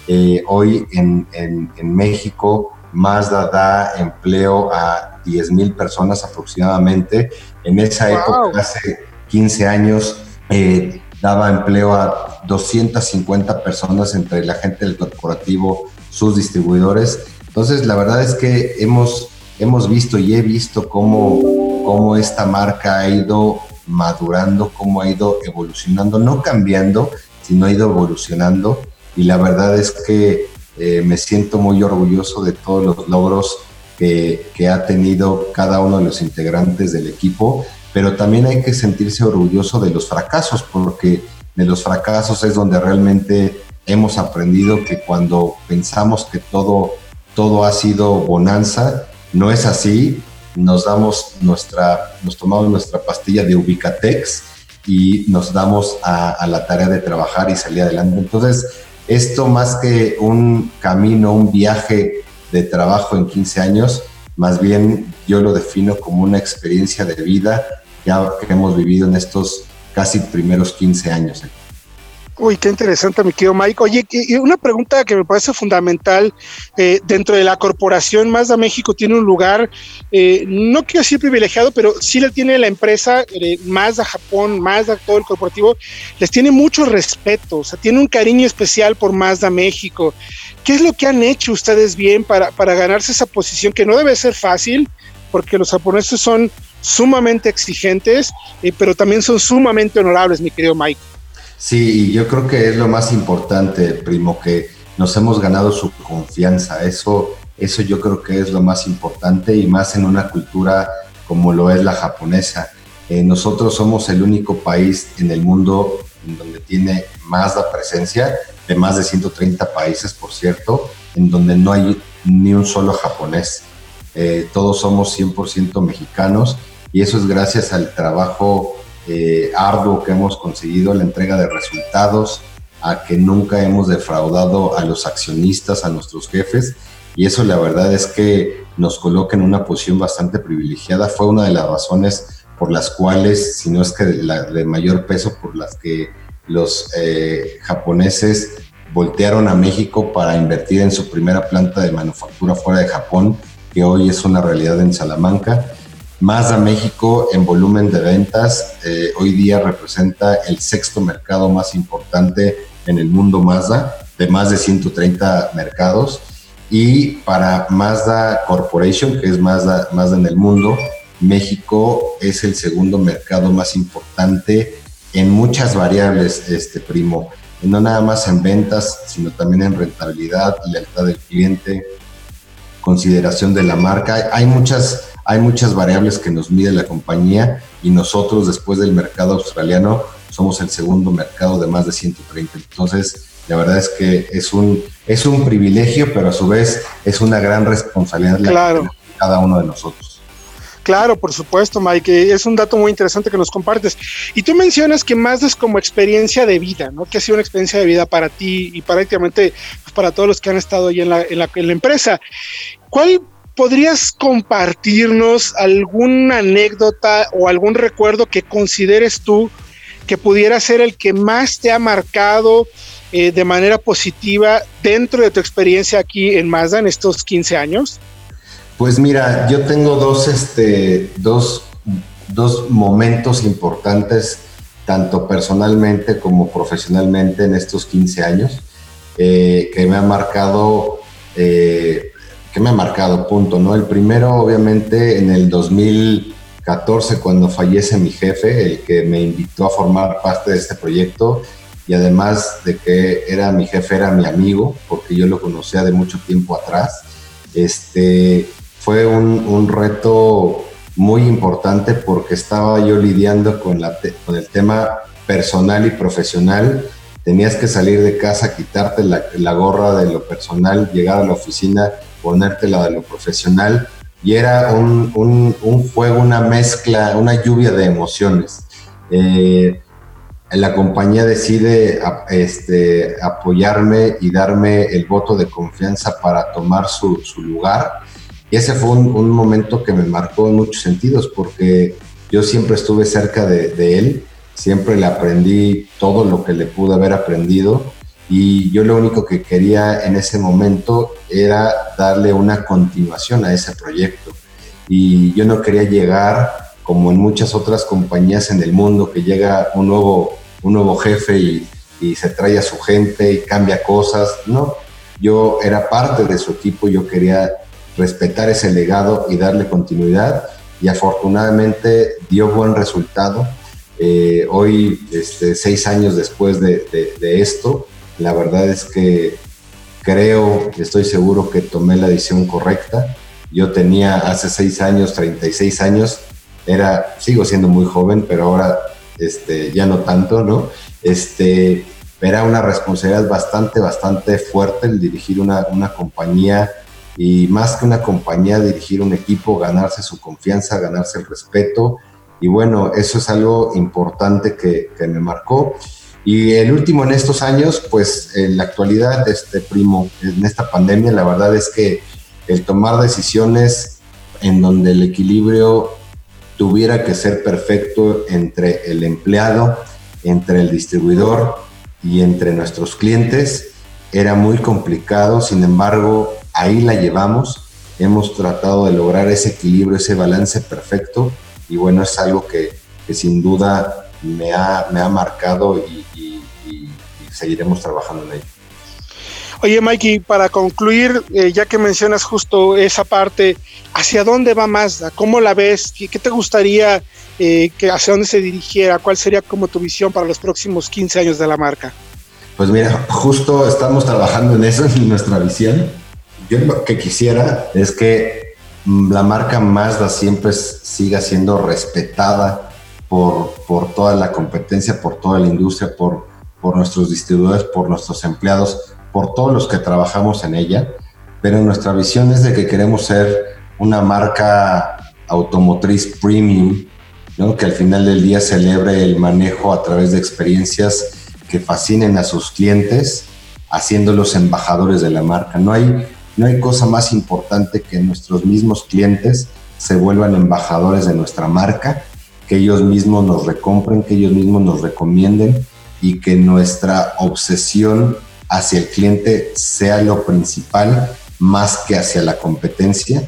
Eh, hoy en, en, en, México Mazda da empleo a 10 mil personas aproximadamente. En esa época, hace 15 años, eh, daba empleo a 250 personas entre la gente del corporativo, sus distribuidores. Entonces, la verdad es que hemos, hemos visto y he visto cómo, cómo esta marca ha ido madurando, cómo ha ido evolucionando, no cambiando, sino ha ido evolucionando. Y la verdad es que eh, me siento muy orgulloso de todos los logros que, que, ha tenido cada uno de los integrantes del equipo pero también hay que sentirse orgulloso de los fracasos, porque de los fracasos es donde realmente hemos aprendido que cuando pensamos que todo, todo ha sido bonanza, no es así, nos damos nuestra, nos tomamos nuestra pastilla de Ubicatex y nos damos a, a la tarea de trabajar y salir adelante. Entonces, esto más que un camino, un viaje de trabajo en 15 años, más bien yo lo defino como una experiencia de vida ya que hemos vivido en estos casi primeros 15 años. Uy, qué interesante, mi querido Mike. Oye, y una pregunta que me parece fundamental, eh, dentro de la corporación Mazda México tiene un lugar, eh, no quiero decir privilegiado, pero sí le tiene la empresa eh, Mazda Japón, Mazda todo el corporativo, les tiene mucho respeto, o sea, tiene un cariño especial por Mazda México. ¿Qué es lo que han hecho ustedes bien para, para ganarse esa posición que no debe ser fácil? Porque los japoneses son sumamente exigentes, eh, pero también son sumamente honorables, mi querido Mike. Sí, yo creo que es lo más importante, primo, que nos hemos ganado su confianza. Eso, eso yo creo que es lo más importante y más en una cultura como lo es la japonesa. Eh, nosotros somos el único país en el mundo en donde tiene más la presencia, de más de 130 países, por cierto, en donde no hay ni un solo japonés. Eh, todos somos 100% mexicanos y eso es gracias al trabajo eh, arduo que hemos conseguido, la entrega de resultados, a que nunca hemos defraudado a los accionistas, a nuestros jefes, y eso la verdad es que nos coloca en una posición bastante privilegiada. Fue una de las razones por las cuales, si no es que la de mayor peso, por las que los eh, japoneses voltearon a México para invertir en su primera planta de manufactura fuera de Japón, que hoy es una realidad en Salamanca. Mazda México en volumen de ventas eh, hoy día representa el sexto mercado más importante en el mundo Mazda, de más de 130 mercados. Y para Mazda Corporation, que es Mazda, Mazda en el mundo, México es el segundo mercado más importante en muchas variables, este primo. No nada más en ventas, sino también en rentabilidad, lealtad del cliente, consideración de la marca. Hay muchas hay muchas variables que nos mide la compañía y nosotros después del mercado australiano somos el segundo mercado de más de 130. Entonces, La verdad es que es un, es un privilegio, pero a su vez es una gran responsabilidad claro. cada uno de nosotros. Claro, por supuesto, Mike. Es un dato muy interesante que nos compartes. Y tú mencionas que más es como experiencia de vida, ¿no? Que ha sido una experiencia de vida para ti y prácticamente pues, para todos los que han estado ahí en la, en la, en la empresa. ¿Cuál podrías compartirnos alguna anécdota o algún recuerdo que consideres tú que pudiera ser el que más te ha marcado eh, de manera positiva dentro de tu experiencia aquí en Mazda en estos 15 años? Pues mira, yo tengo dos, este, dos, dos momentos importantes, tanto personalmente como profesionalmente en estos 15 años, eh, que me ha marcado, eh, que me ha marcado, punto, ¿no? El primero, obviamente, en el 2014, cuando fallece mi jefe, el que me invitó a formar parte de este proyecto, y además de que era mi jefe, era mi amigo, porque yo lo conocía de mucho tiempo atrás. Este, fue un, reto muy importante porque estaba yo lidiando con, la, con el tema personal y profesional. Tenías que salir de casa, quitarte la, gorra de lo personal, llegar a la oficina, ponerte la de lo profesional. Y era un, un, juego, una mezcla, una lluvia de emociones. Eh, la compañía decide este, apoyarme y darme el voto de confianza para tomar su, su lugar y ese fue un, momento que me marcó en muchos sentidos, porque yo siempre estuve cerca de, él, siempre le aprendí todo lo que le pude haber aprendido y yo lo único que quería en ese momento era darle una continuación a ese proyecto. Y yo no quería llegar como en muchas otras compañías en el mundo, que llega un nuevo, un nuevo jefe y, se trae a su gente y cambia cosas. No, yo era parte de su equipo, yo quería respetar ese legado y darle continuidad y afortunadamente dio buen resultado. Eh, hoy, este, seis años después de, esto, la verdad es que creo, estoy seguro que tomé la decisión correcta. Yo tenía hace seis años, 36 años, era, sigo siendo muy joven, pero ahora este, ya no tanto, ¿no? Este, era una responsabilidad bastante, bastante fuerte el dirigir una, una compañía y más que una compañía, dirigir un equipo, ganarse su confianza, ganarse el respeto. Y bueno, eso es algo importante que, me marcó. Y el último en estos años, pues en la actualidad, este primo, en esta pandemia, la verdad es que el tomar decisiones en donde el equilibrio tuviera que ser perfecto entre el empleado, entre el distribuidor y entre nuestros clientes, era muy complicado. Sin embargo, ahí la llevamos, hemos tratado de lograr ese equilibrio, ese balance perfecto y bueno, es algo que, sin duda me ha, me ha marcado y, seguiremos trabajando en ello. Oye, Mikey, para concluir, eh, ya que mencionas justo esa parte, ¿hacia dónde va Mazda? ¿Cómo la ves? ¿Qué, te gustaría eh, que hacia dónde se dirigiera? ¿Cuál sería como tu visión para los próximos 15 años de la marca? Pues mira, justo estamos trabajando en eso, en nuestra visión yo lo que quisiera es que mm, la marca Mazda siempre siga siendo respetada por, por toda la competencia, por toda la industria, por, por nuestros distribuidores, por nuestros empleados, por todos los que trabajamos en ella. Pero nuestra visión es de que queremos ser una marca automotriz premium, ¿no? que al final del día celebre el manejo a través de experiencias que fascinen a sus clientes, haciéndolos embajadores de la marca. No hay no hay cosa más importante que nuestros mismos clientes se vuelvan embajadores de nuestra marca, que ellos mismos nos recompren, que ellos mismos nos recomienden y que nuestra obsesión hacia el cliente sea lo principal más que hacia la competencia.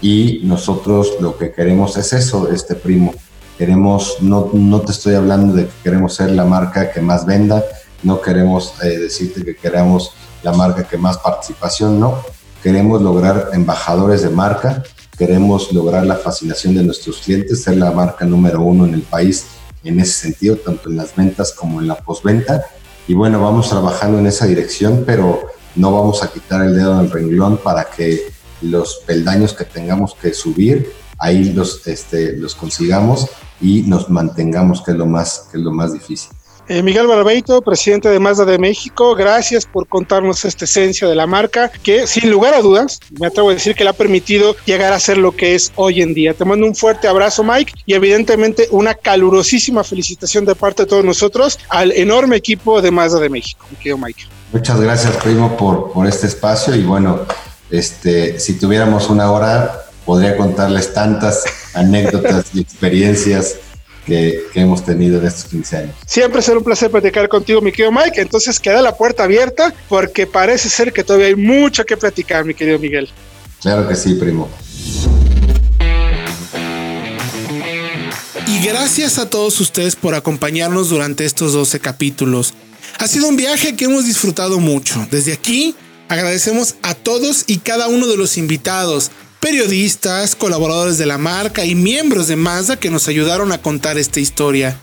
Y nosotros lo que queremos es eso, este primo. Queremos, no, no te estoy hablando de que queremos ser la marca que más venda, no queremos eh, decirte que queremos la marca que más participación, no Queremos lograr embajadores de marca, queremos lograr la fascinación de nuestros clientes, ser la marca número uno en el país en ese sentido, tanto en las ventas como en la postventa. Y bueno, vamos trabajando en esa dirección, pero no vamos a quitar el dedo del renglón para que los peldaños que tengamos que subir, ahí los, este, los consigamos y nos mantengamos, que es lo más, que es lo más difícil. Eh, Miguel Barbeito, presidente de Mazda de México, gracias por contarnos esta esencia de la marca que sin lugar a dudas, me atrevo a decir que le ha permitido llegar a ser lo que es hoy en día. Te mando un fuerte abrazo Mike y evidentemente una calurosísima felicitación de parte de todos nosotros al enorme equipo de Mazda de México, mi querido Mike. Muchas gracias primo por, por este espacio y bueno, este, si tuviéramos una hora podría contarles tantas anécdotas y experiencias que, hemos tenido en estos 15 años. Siempre será un placer platicar contigo, mi querido Mike. Entonces queda la puerta abierta porque parece ser que todavía hay mucho que platicar, mi querido Miguel. Claro que sí, primo. Y gracias a todos ustedes por acompañarnos durante estos 12 capítulos. Ha sido un viaje que hemos disfrutado mucho. Desde aquí agradecemos a todos y cada uno de los invitados, periodistas, colaboradores de la marca y miembros de Mazda que nos ayudaron a contar esta historia.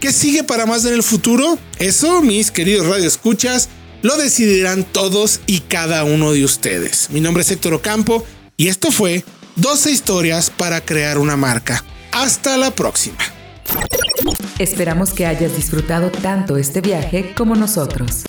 ¿Qué sigue para Mazda en el futuro? Eso, mis queridos radioescuchas, lo decidirán todos y cada uno de ustedes. Mi nombre es Héctor Ocampo y esto fue 12 historias para crear una marca. Hasta la próxima. Esperamos que hayas disfrutado tanto este viaje como nosotros.